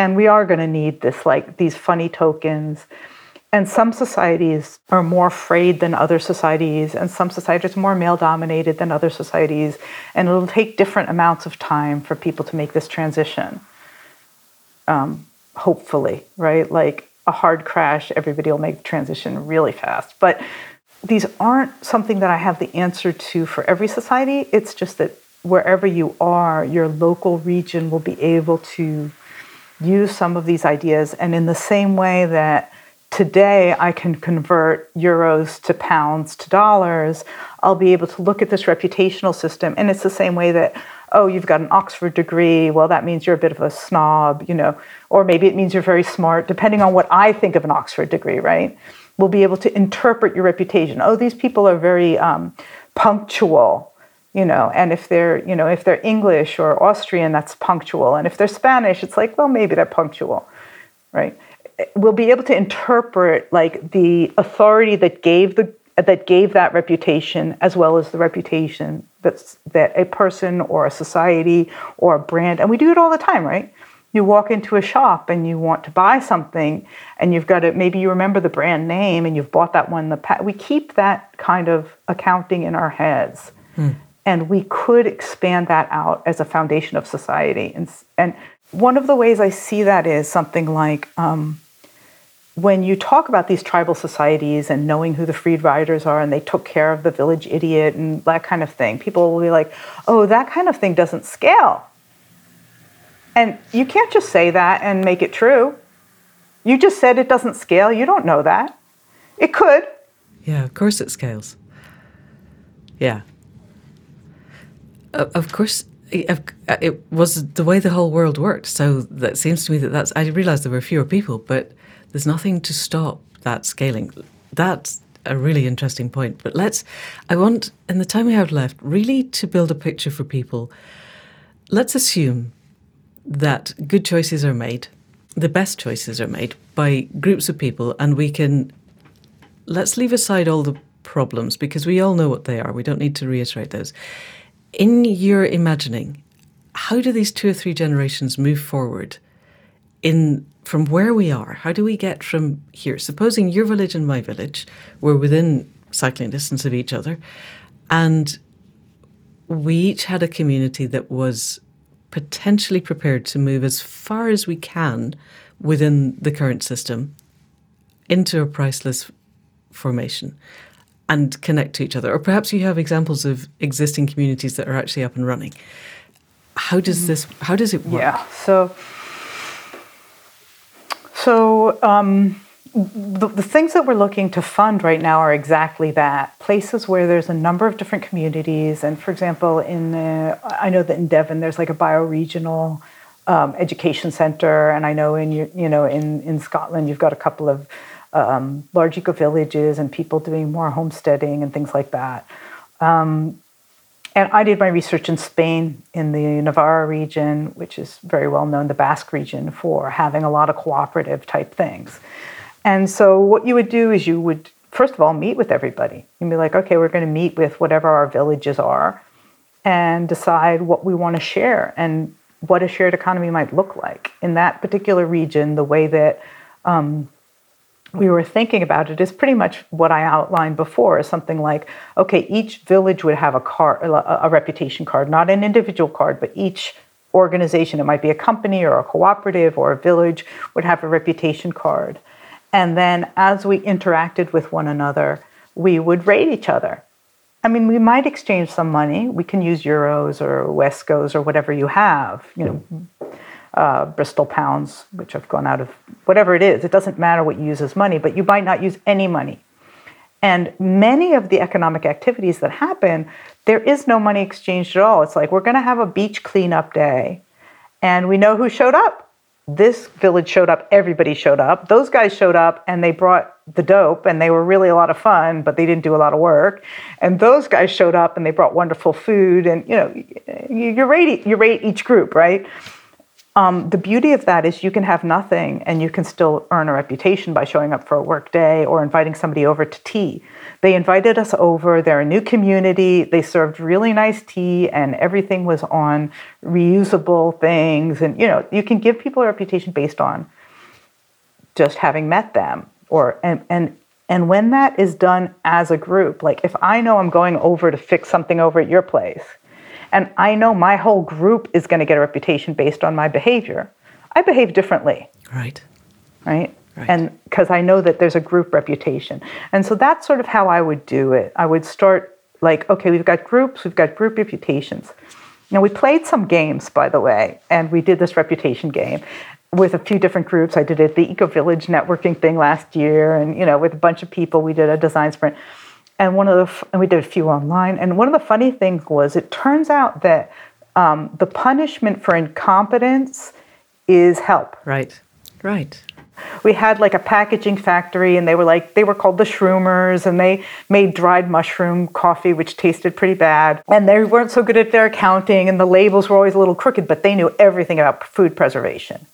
and we are going to need this like these funny tokens. And some societies are more afraid than other societies and some societies are more male dominated than other societies and it'll take different amounts of time for people to make this transition. Um, hopefully right? Like a hard crash everybody will make the transition really fast. But these aren't something that i have the answer to for every society. It's just that wherever you are your local region will be able to use some of these ideas. And in the same way that today I can convert euros to pounds to dollars, I'll be able to look at this reputational system. And it's the same way that, oh, you've got an Oxford degree. Well, that means you're a bit of a snob, you know, or maybe it means you're very smart, depending on what I think of an Oxford degree, right? We'll be able to interpret your reputation. Oh, these people are very um, punctual you know and if they're you know if they're english or austrian that's punctual. And if they're spanish it's like well maybe they're punctual right? We'll be able to interpret like the authority that gave the that gave that reputation as well as the reputation that's that a person or a society or a brand and we do it all the time right? You walk into a shop and you want to buy something and you've got to maybe you remember the brand name and you've bought that one the pa- we keep that kind of accounting in our heads. Hmm and we could expand that out as a foundation of society. And, and one of the ways I see that is something like um, when you talk about these tribal societies and knowing who the freed riders are and they took care of the village idiot and that kind of thing, people will be like, oh, that kind of thing doesn't scale. And you can't just say that and make it true. You just said it doesn't scale. You don't know that. It could. Yeah, of course it scales. Yeah. Of course, uh, it was the way the whole world worked. So that seems to me that that's. I realised there were fewer people, but there's nothing to stop that scaling. That's a really interesting point. But let's. I want, in the time we have left, really to build a picture for people. Let's assume that good choices are made, the best choices are made by groups of people, and we can. Let's leave aside all the problems because we all know what they are. We don't need to reiterate those in your imagining, how do these two or three generations move forward in from where we are, how do we get from here? Supposing your village and my village were within cycling distance of each other, and we each had a community that was potentially prepared to move as far as we can within the current system into a priceless formation and connect to each other. Or perhaps you have examples of existing communities that are actually up and running. How does this how does it work? Yeah. So so um, the, the, things that we're looking to fund right now are exactly that places where there's a number of different communities. And for example, in uh, I know that in Devon there's like a bioregional um, education center, and I know in you know in in Scotland you've got a couple of um, large eco villages and people doing more homesteading and things like that. Um, and I did my research in Spain in the Navarra region, which is very well known, the Basque region, for having a lot of cooperative type things. And so, what you would do is you would, first of all, meet with everybody. You'd be like, okay, we're going to meet with whatever our villages are and decide what we want to share and what a shared economy might look like. In that particular region, the way that um, we were thinking about it is pretty much what I outlined before is something like okay, each village would have a card, a reputation card, not an individual card, but each organization, it might be a company or a cooperative or a village, would have a reputation card. And then as we interacted with one another, we would rate each other. I mean, we might exchange some money. We can use euros or Wescos or whatever you have, you know, uh, Bristol pounds, which have gone out of whatever it is. It doesn't matter what you use as money, but you might not use any money. And many of the economic activities that happen, there is no money exchanged at all. It's like we're going to have a beach cleanup day, and we know who showed up this village showed up, everybody showed up. Those guys showed up and they brought the dope and they were really a lot of fun, but they didn't do a lot of work. And those guys showed up and they brought wonderful food. And you know, you, rate you rate each group, right? Um, the beauty of that is you can have nothing and you can still earn a reputation by showing up for a work day or inviting somebody over to tea. They invited us over. They're a new community. They served really nice tea and everything was on reusable things. And you know, you can give people a reputation based on just having met them or and and and when that is done as a group, like if I know I'm going over to fix something over at your place, and I know my whole group is going to get a reputation based on my behavior, I behave differently. Right. Right. Right. And because I know that there's a group reputation. And so that's sort of how I would do it. I would start like, okay, we've got groups, we've got group reputations. Now, we played some games, by the way, and we did this reputation game with a few different groups. I did it the Eco Village networking thing last year, and you know, with a bunch of people, we did a design sprint. And one of the and we did a few online. And one of the funny things was, it turns out that um, the punishment for incompetence is help. Right. Right we had like a packaging factory and they were like they were called the shroomers and they made dried mushroom coffee which tasted pretty bad and they weren't so good at their accounting and the labels were always a little crooked but they knew everything about food preservation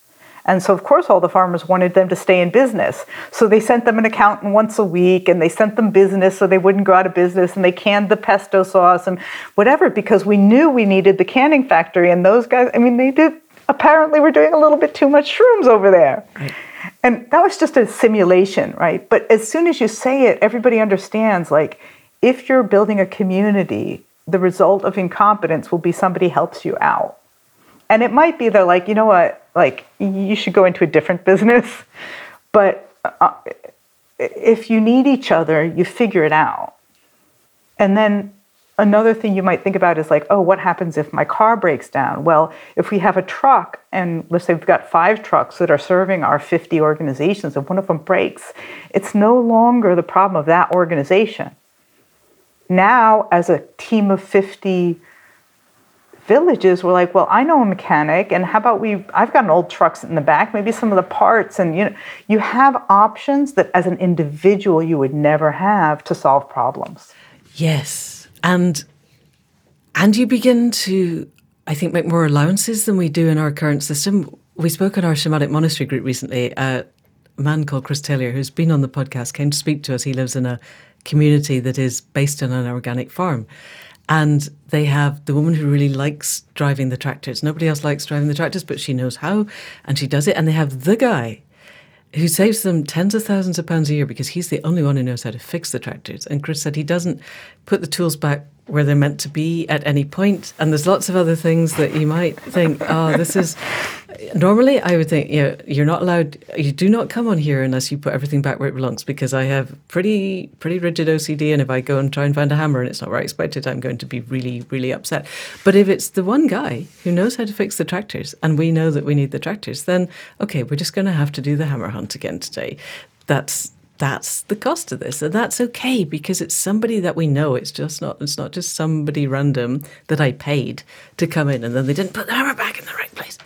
and so, of course, all the farmers wanted them to stay in business. So they sent them an accountant once a week and they sent them business so they wouldn't go out of business and they canned the pesto sauce and whatever because we knew we needed the canning factory. And those guys, I mean, they did apparently were doing a little bit too much shrooms over there. Right. And that was just a simulation, right? But as soon as you say it, everybody understands like if you're building a community, the result of incompetence will be somebody helps you out. And it might be that, like, you know what, like, you should go into a different business. But uh, if you need each other, you figure it out. And then Another thing you might think about is like, oh, what happens if my car breaks down? Well, if we have a truck, and let's say we've got five trucks that are serving our 50 organizations, and one of them breaks, it's no longer the problem of that organization. Now, as a team of 50 villages, we're like, well, I know a mechanic, and how about we? I've got an old truck in the back, maybe some of the parts, and you know, you have options that as an individual you would never have to solve problems. Yes and and you begin to I think make more allowances than we do in our current system. We spoke in our shamanic monastery group recently. Uh, a man called Chris Taylor, who's been on the podcast, came to speak to us. He lives in a community that is based on an organic farm. And they have the woman who really likes driving the tractors. Nobody else likes driving the tractors, but she knows how and she does it. And they have the guy who saves them tens of thousands of pounds a year because he's the only one who knows how to fix the tractors. And Chris said he doesn't put the tools back where they're meant to be at any point. And there's lots of other things that you might think, oh, this is. Normally, I would think, you know, you're not allowed, you do not come on here unless you put everything back where it belongs because I have pretty, pretty rigid OCD. And if I go and try and find a hammer and it's not where I expected, I'm going to be really, really upset. But if it's the one guy who knows how to fix the tractors and we know that we need the tractors, then okay, we're just going to have to do the hammer hunt again today. That's that's the cost of this and that's okay because it's somebody that we know. It's just not it's not just somebody random that i paid to come in and then they didn't put the hammer back in the right place.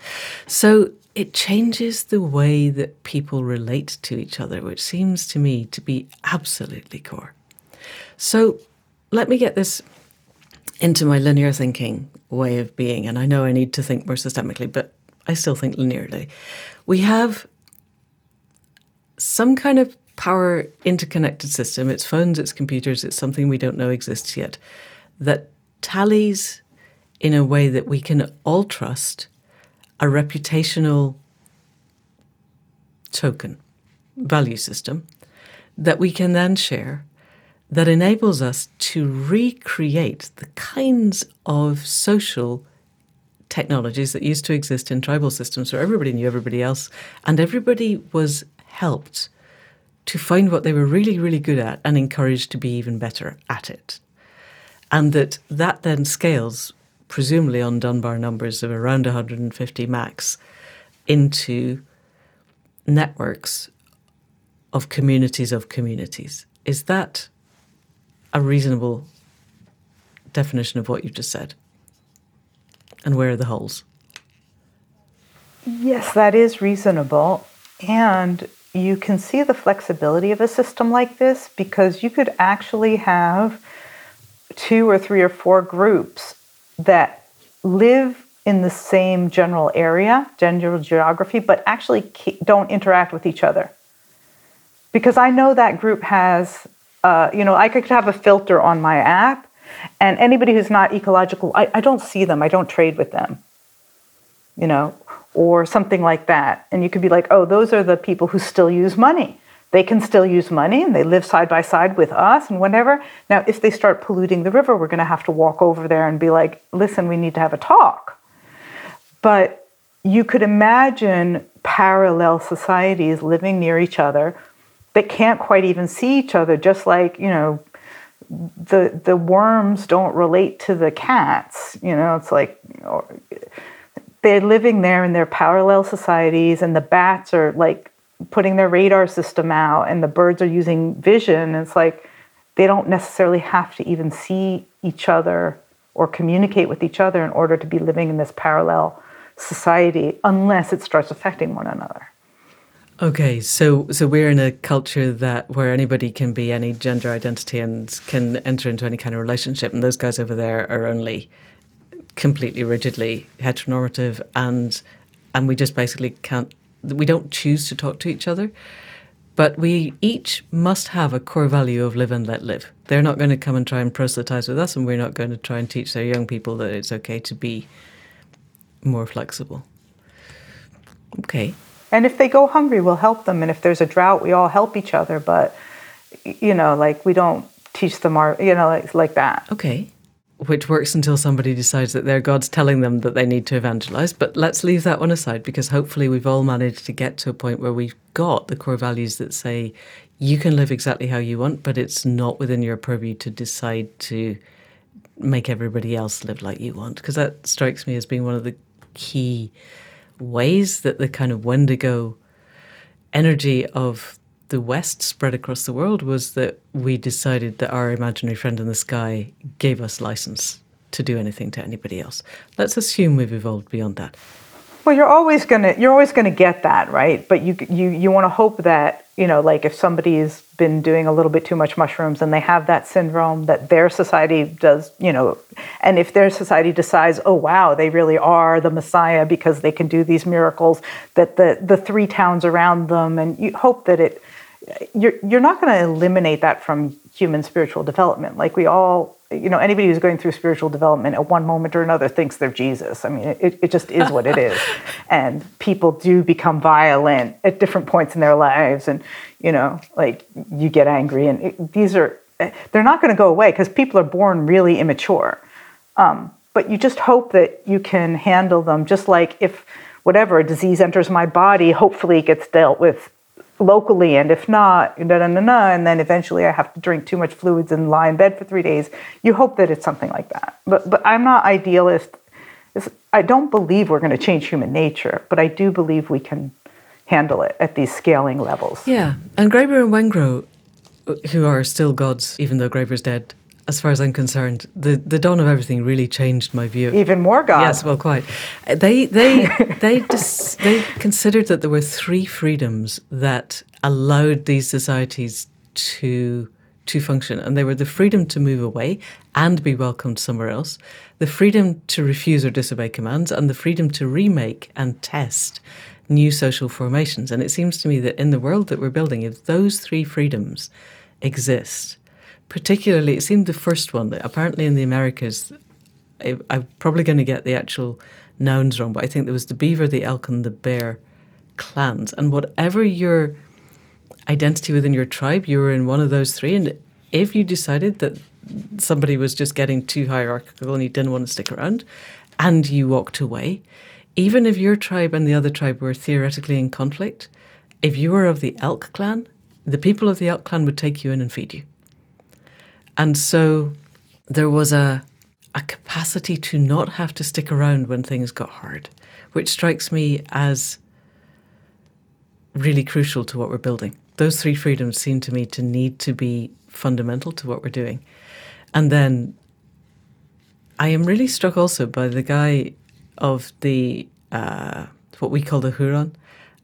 So it changes the way that people relate to each other which seems to me to be absolutely core. So let me get this into my linear thinking way of being and i know i need to think more systemically but i still think linearly. We have some kind of power interconnected system, it's phones, it's computers, it's something we don't know exists yet, that tallies in a way that we can all trust a reputational token value system that we can then share that enables us to recreate the kinds of social technologies that used to exist in tribal systems where everybody knew everybody else and everybody was helped to find what they were really, really good at and encouraged to be even better at it. And that that then scales, presumably on Dunbar numbers of around 150 max, into networks of communities of communities. Is that a reasonable definition of what you just said? And where are the holes? Yes, that is reasonable. And you can see the flexibility of a system like this because you could actually have two or three or four groups that live in the same general area, general geography, but actually don't interact with each other. Because I know that group has, uh, you know, I could have a filter on my app, and anybody who's not ecological, I, I don't see them, I don't trade with them. You know, or something like that. And you could be like, oh, those are the people who still use money. They can still use money and they live side by side with us and whatever. Now, if they start polluting the river, we're going to have to walk over there and be like, listen, we need to have a talk. But you could imagine parallel societies living near each other that can't quite even see each other, just like, you know, the the worms don't relate to the cats. You know, it's like they're living there in their parallel societies, and the bats are like putting their radar system out, and the birds are using vision. It's like they don't necessarily have to even see each other or communicate with each other in order to be living in this parallel society unless it starts affecting one another. Okay, so so we're in a culture that where anybody can be any gender identity and can enter into any kind of relationship, and those guys over there are only completely rigidly heteronormative and and we just basically can't we don't choose to talk to each other. But we each must have a core value of live and let live. They're not going to come and try and proselytize with us and we're not going to try and teach their young people that it's okay to be more flexible. Okay. And if they go hungry we'll help them. And if there's a drought we all help each other. But you know like we don't teach them our you know like, like that. Okay which works until somebody decides that their God's telling them that they need to evangelize. But let's leave that one aside because hopefully we've all managed to get to a point where we've got the core values that say you can live exactly how you want, but it's not within your purview to decide to make everybody else live like you want. Because that strikes me as being one of the key ways that the kind of Wendigo energy of the West spread across the world was that we decided that our imaginary friend in the sky gave us license to do anything to anybody else. Let's assume we've evolved beyond that. Well, you're always gonna you're always gonna get that right, but you you you want to hope that you know, like if somebody's been doing a little bit too much mushrooms and they have that syndrome, that their society does, you know, and if their society decides, oh wow, they really are the Messiah because they can do these miracles, that the the three towns around them, and you hope that it you're you're not going to eliminate that from human spiritual development. Like we all you know, anybody who's going through spiritual development at one moment or another thinks they're Jesus. I mean, it, it just is what it is. And people do become violent at different points in their lives. And, you know, like you get angry. And it, these are, they're not going to go away because people are born really immature. Um, but you just hope that you can handle them just like if whatever disease enters my body, hopefully it gets dealt with locally, and if not, da, da, da, da, and then eventually I have to drink too much fluids and lie in bed for three days. You hope that it's something like that. But but I'm not idealist. I don't believe we're going to change human nature, but I do believe we can handle it at these scaling levels. Yeah, and Graeber and Wengrow, who are still gods, even though Graeber's dead, as far as I'm concerned, the, the dawn of everything really changed my view. Even more God. Yes, well, quite. Uh, they they they dis, they considered that there were three freedoms that allowed these societies to to function, and they were the freedom to move away and be welcomed somewhere else, the freedom to refuse or disobey commands, and the freedom to remake and test new social formations. And it seems to me that in the world that we're building, if those three freedoms exist particularly, it seemed the first one that apparently in the Americas, I, I'm probably going to get the actual nouns wrong, but I think there was the beaver, the elk, and the bear clans. And whatever your identity within your tribe, you were in one of those three. And if you decided that somebody was just getting too hierarchical and you didn't want to stick around, and you walked away, even if your tribe and the other tribe were theoretically in conflict, if you were of the elk clan, the people of the elk clan would take you in and feed you. And so there was a a capacity to not have to stick around when things got hard, which strikes me as really crucial to what we're building. Those three freedoms seem to me to need to be fundamental to what we're doing. And then I am really struck also by the guy of the uh, what we call the Huron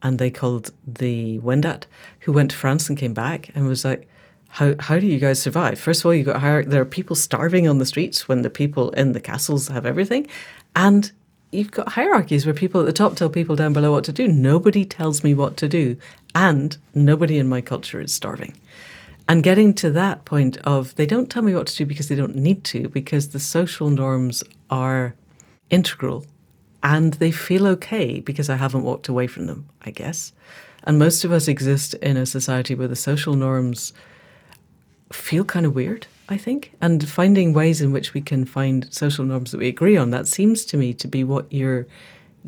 and they called the Wendat, who went to France and came back and was like, how how do you guys survive? First of all, you got hier- there are people starving on the streets when the people in the castles have everything, and you've got hierarchies where people at the top tell people down below what to do. Nobody tells me what to do, and nobody in my culture is starving. And getting to that point of they don't tell me what to do because they don't need to, because the social norms are integral and they feel okay because I haven't walked away from them, I guess. And most of us exist in a society where the social norms feel kind of weird, I think. And finding ways in which we can find social norms that we agree on, that seems to me to be what your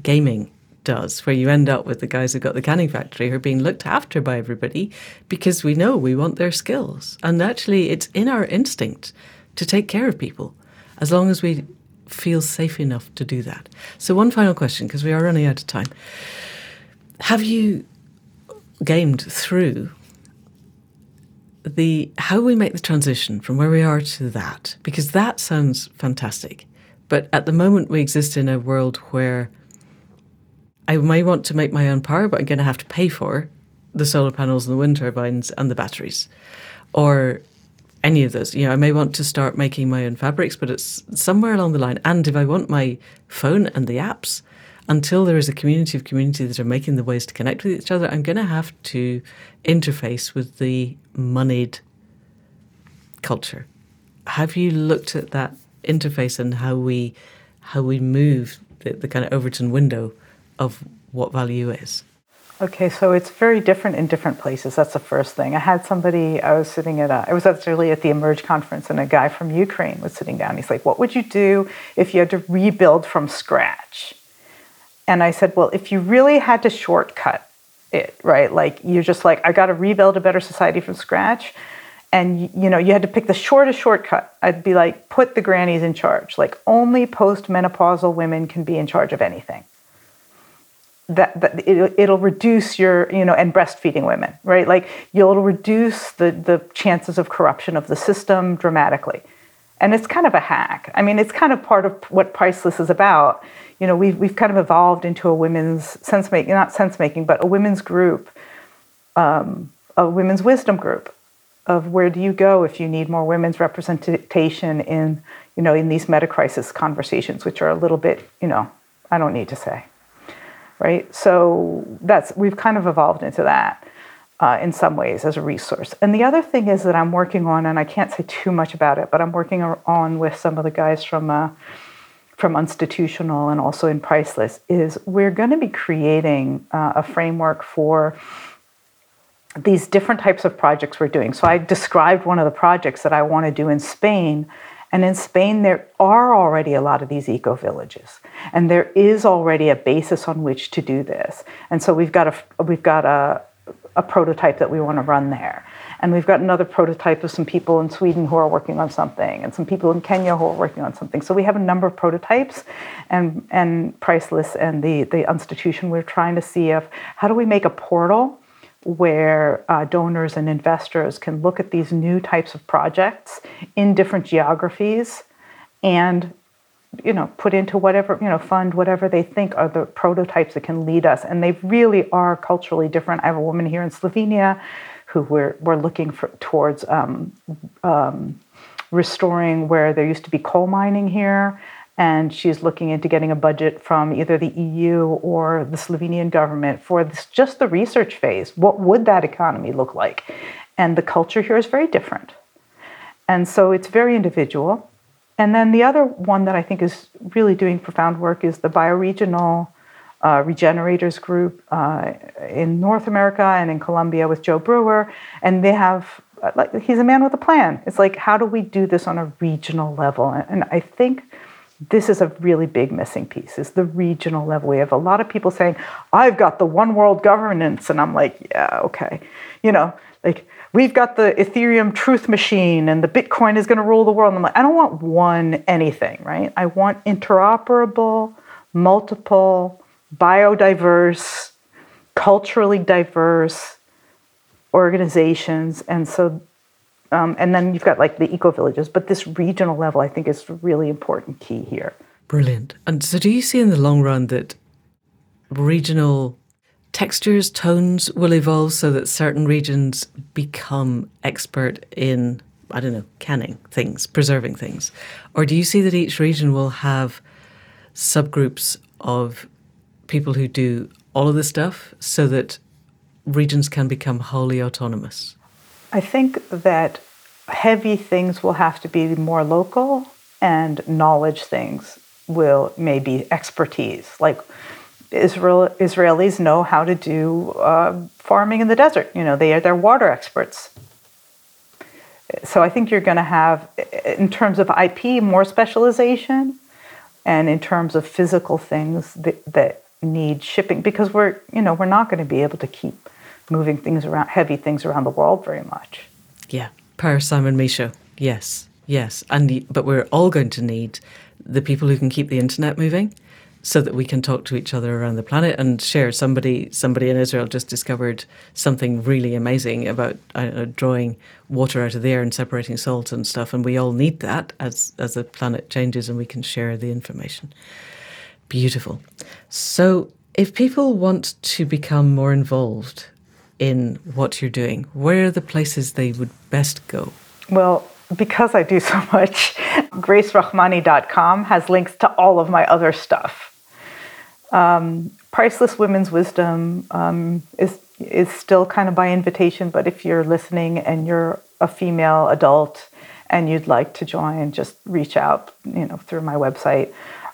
gaming does, where you end up with the guys who got the canning factory who are being looked after by everybody because we know we want their skills. And actually, it's in our instinct to take care of people as long as we feel safe enough to do that. So, one final question, because we are running out of time. Have you gamed through the how we make the transition from where we are to that because that sounds fantastic. But at the moment we exist in a world where i may want to make my own power but i'm going to have to pay for the solar panels and the wind turbines and the batteries or any of those. You know i may want to start making my own fabrics but it's somewhere along the line. And if i want my phone and the apps until there is a community of communities that are making the ways to connect with each other, I'm going to have to interface with the moneyed culture. Have you looked at that interface and how we how we move the, the kind of Overton window of what value is? Okay, so it's very different in different places. That's the first thing. I had somebody, I was sitting at, a, I was actually at the Emerge conference, and a guy from Ukraine was sitting down. He's like, What would you do if you had to rebuild from scratch? And I said, well, if you really had to shortcut it, right? Like you're just like, I got to rebuild a better society from scratch. And you know, you had to pick the shortest shortcut. I'd be like, put the grannies in charge. Like only postmenopausal women can be in charge of anything. That, that it, it'll reduce your, you know, and breastfeeding women, right? Like you'll reduce the the chances of corruption of the system dramatically. And it's kind of a hack. I mean, it's kind of part of what Priceless is about you know, we've, we've kind of evolved into a women's sense making, not sense making, but a women's group, um, a women's wisdom group of where do you go if you need more women's representation in, you know, in these meta crisis conversations, which are a little bit, you know, I don't need to say, right? So that's, we've kind of evolved into that. Uh, in some ways as a resource. And the other thing is that I'm working on, and I can't say too much about it, but I'm working on with some of the guys from uh, from Institutional and also in Priceless, is we're going to be creating uh, a framework for these different types of projects we're doing. So I described one of the projects that I want to do in Spain. And in Spain, there are already a lot of these eco villages, and there is already a basis on which to do this. And so we've got a we've got a, a prototype that we want to run there. And we've got another prototype of some people in Sweden who are working on something, and some people in Kenya who are working on something. So we have a number of prototypes, and and Priceless and the the institution. We're trying to see if how do we make a portal where uh, donors and investors can look at these new types of projects in different geographies and you know put into whatever you know fund whatever they think are the prototypes that can lead us and they really are culturally different i have a woman here in slovenia who we're, we're looking for, towards um, um, restoring where there used to be coal mining here. And she's looking into getting a budget from either the EU or the Slovenian government for this, just the research phase. What would that economy look like? And the culture here is very different. And so it's very individual. And then the other one that I think is really doing profound work is the bioregional uh, regenerators group uh, in North America and in Colombia with Joe Brewer, and they have uh, like he's a man with a plan. It's like how do we do this on a regional level? And, and I think this is a really big missing piece is the regional level. We have a lot of people saying, "I've got the one world governance," and I'm like, "Yeah, okay," you know, like we've got the Ethereum truth machine and the Bitcoin is going to rule the world. And I'm like, I don't want one anything, right? I want interoperable, multiple biodiverse, culturally diverse organizations. And so, um, and then you've got like the eco villages, but this regional level I think is really important key here. Brilliant. And so, do you see in the long run that regional textures, tones will evolve so that certain regions become expert in, I don't know, canning things, preserving things? Or do you see that each region will have subgroups of people who do all of this stuff so that regions can become wholly autonomous? I think that heavy things will have to be more local and knowledge things will maybe expertise like Israel, Israelis know how to do uh, farming in the desert. You know, they are they're water experts. So I think you're going to have, in terms of IP, more specialization, and in terms of physical things that, that need shipping because we're you know we're not going to be able to keep moving things around heavy things around the world very much. Yeah. Per Simon Michaux yes. Yes. And but we're all going to need the people who can keep the internet moving so that we can talk to each other around the planet and share somebody somebody in israel just discovered something really amazing about uh, drawing water out of the air and separating salt and stuff and we all need that as as the planet changes and we can share the information Beautiful. So, if people want to become more involved in what you're doing, where are the places they would best go? Well, because I do so much, gracerachmany.com has links to all of my other stuff. Um, Priceless Women's Wisdom um, is is still kind of by invitation, but if you're listening and you're a female adult and you'd like to join, just reach out, you know, through my website.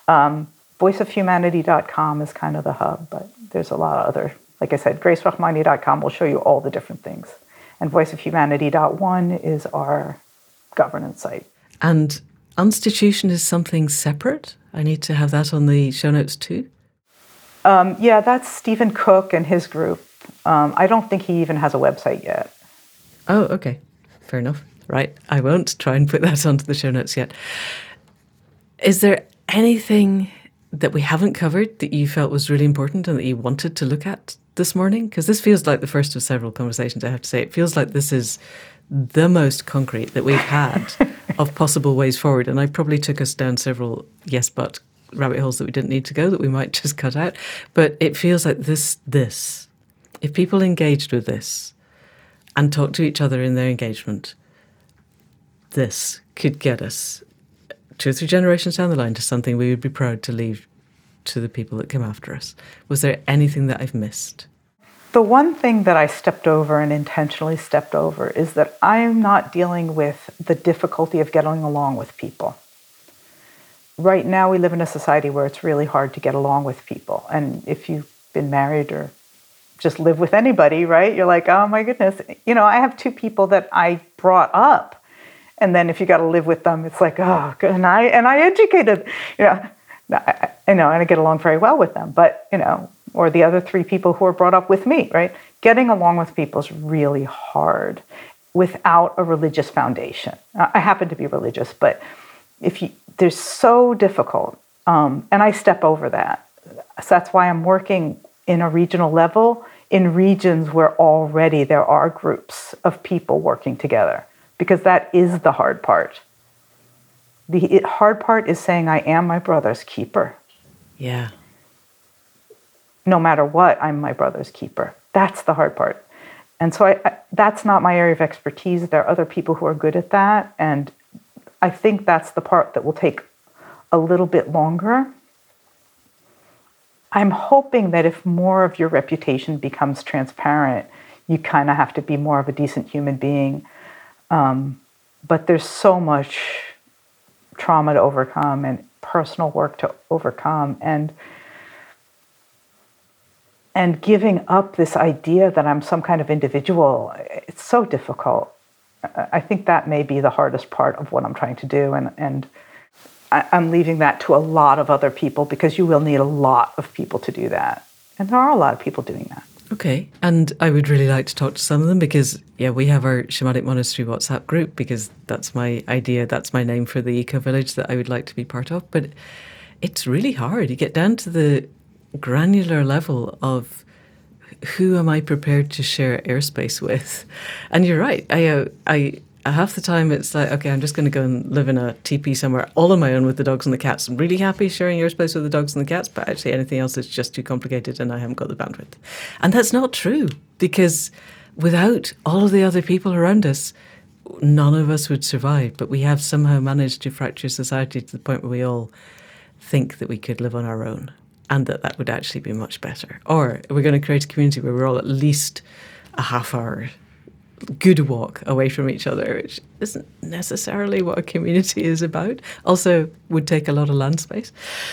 Um, voiceofhumanity.com is kind of the hub, but there's a lot of other, like I said, gracerachmany.com will show you all the different things. And voiceofhumanity.one is our governance site. And institution is something separate? I need to have that on the show notes too? Um, yeah, that's Stephen Cook and his group. Um, I don't think he even has a website yet. Oh, okay. Fair enough. Right. I won't try and put that onto the show notes yet. Is there anything that we haven't covered that you felt was really important and that you wanted to look at this morning? Because this feels like the first of several conversations, I have to say. It feels like this is the most concrete that we've had of possible ways forward. And I probably took us down several yes, but rabbit holes that we didn't need to go that we might just cut out. But it feels like this, this, if people engaged with this and talked to each other in their engagement, this could get us two or three generations down the line to something we would be proud to leave to the people that come after us. Was there anything that I've missed? The one thing that I stepped over and intentionally stepped over is that I'm not dealing with the difficulty of getting along with people. Right now, we live in a society where it's really hard to get along with people. And if you've been married or just live with anybody, right? You're like, oh my goodness. You know, I have two people that I brought up. And then if you got to live with them, it's like, oh, and I and I educated, you know, I, I know, and I get along very well with them. But you know, or the other three people who are brought up with me, right? Getting along with people is really hard without a religious foundation. I happen to be religious, but if you, they're so difficult, um, and I step over that. So that's why I'm working in a regional level in regions where already there are groups of people working together, because that is the hard part. The hard part is saying, I am my brother's keeper. Yeah no matter what, I'm my brother's keeper. That's the hard part. And so I, I, that's not my area of expertise. There are other people who are good at that. And I think that's the part that will take a little bit longer. I'm hoping that if more of your reputation becomes transparent, you kind of have to be more of a decent human being. Um, but there's so much trauma to overcome and personal work to overcome. And and giving up this idea that I'm some kind of individual, it's so difficult. I think that may be the hardest part of what I'm trying to do. And, and I'm leaving that to a lot of other people because you will need a lot of people to do that. And there are a lot of people doing that. Okay. And I would really like to talk to some of them because, yeah, we have our Shamanic Monastery WhatsApp group because that's my idea. That's my name for the eco village that I would like to be part of. But it's really hard. You get down to the granular level of who am I prepared to share airspace with? And you're right. I, uh, I, half the time it's like, okay, I'm just going to go and live in a teepee somewhere all on my own with the dogs and the cats. I'm really happy sharing airspace with the dogs and the cats, but actually anything else is just too complicated and I haven't got the bandwidth. And that's not true because without all of the other people around us, none of us would survive. But we have somehow managed to fracture society to the point where we all think that we could live on our own and that that would actually be much better. Or we're going to create a community where we're all at least a half hour good walk away from each other, which isn't necessarily what a community is about. Also, would take a lot of land space.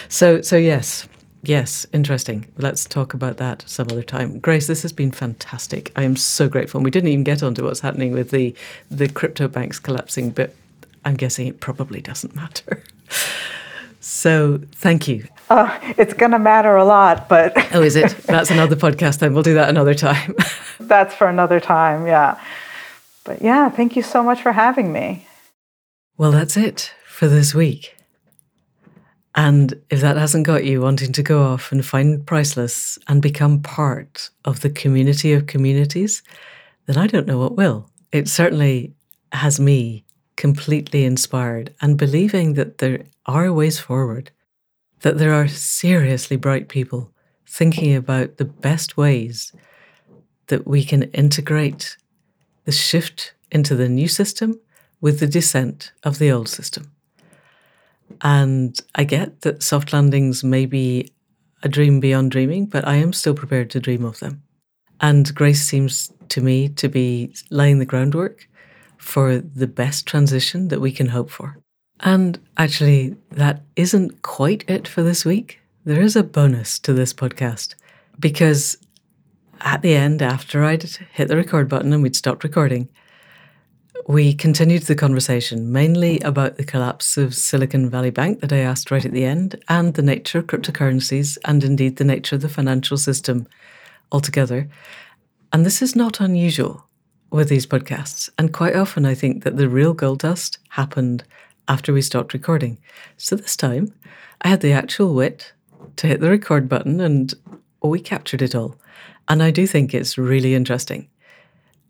So, so yes, yes, interesting. Let's talk about that some other time. Grace, this has been fantastic. I am so grateful. And we didn't even get onto what's happening with the the crypto banks collapsing, but I'm guessing it probably doesn't matter. So, thank you. Uh, it's going to matter a lot, but. oh, is it? That's another podcast then. We'll do that another time. That's for another time, yeah. But yeah, thank you so much for having me. Well, that's it for this week. And if that hasn't got you wanting to go off and find Priceless and become part of the community of communities, then I don't know what will. It certainly has me completely inspired and believing that there are ways forward that there are seriously bright people thinking about the best ways that we can integrate the shift into the new system with the descent of the old system. And I get that soft landings may be a dream beyond dreaming, but I am still prepared to dream of them. And Grace seems to me to be laying the groundwork for the best transition that we can hope for. And actually, that isn't quite it for this week. There is a bonus to this podcast because at the end, after I'd hit the record button and we'd stopped recording, we continued the conversation mainly about the collapse of Silicon Valley Bank that I asked right at the end, and the nature of cryptocurrencies, and indeed the nature of the financial system altogether. And this is not unusual with these podcasts. And quite often, I think that the real gold dust happened after we stopped recording. So this time, I had the actual wit to hit the record button and oh, we captured it all. And I do think it's really interesting.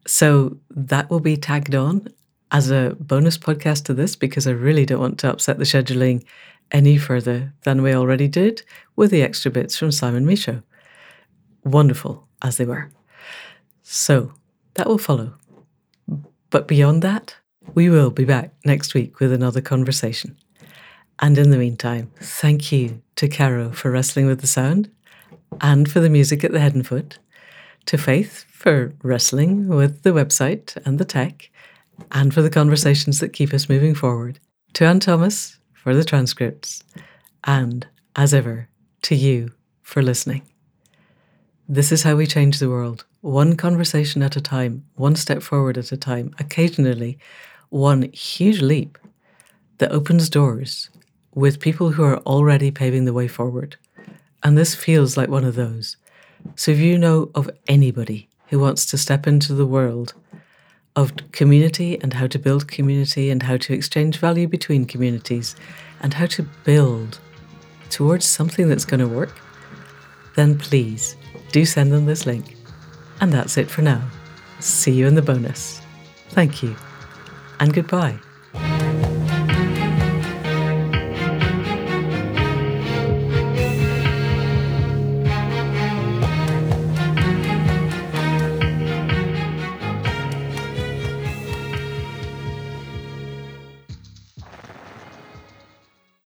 So that will be tagged on as a bonus podcast to this because I really don't want to upset the scheduling any further than we already did with the extra bits from Simon Michaux. Wonderful as they were. So that will follow. But beyond that, we will be back next week with another conversation. And in the meantime, thank you to Caro for wrestling with the sound and for the music at the head and foot. to Faith for wrestling with the website and the tech, and for the conversations that keep us moving forward, to Anne Thomas for the transcripts, and, as ever, to you for listening. This is how we change the world, one conversation at a time, one step forward at a time, occasionally one huge leap that opens doors with people who are already paving the way forward. And this feels like one of those. So if you know of anybody who wants to step into the world of community and how to build community and how to exchange value between communities and how to build towards something that's going to work, then please do send them this link. And that's it for now. See you in the bonus. Thank you and goodbye.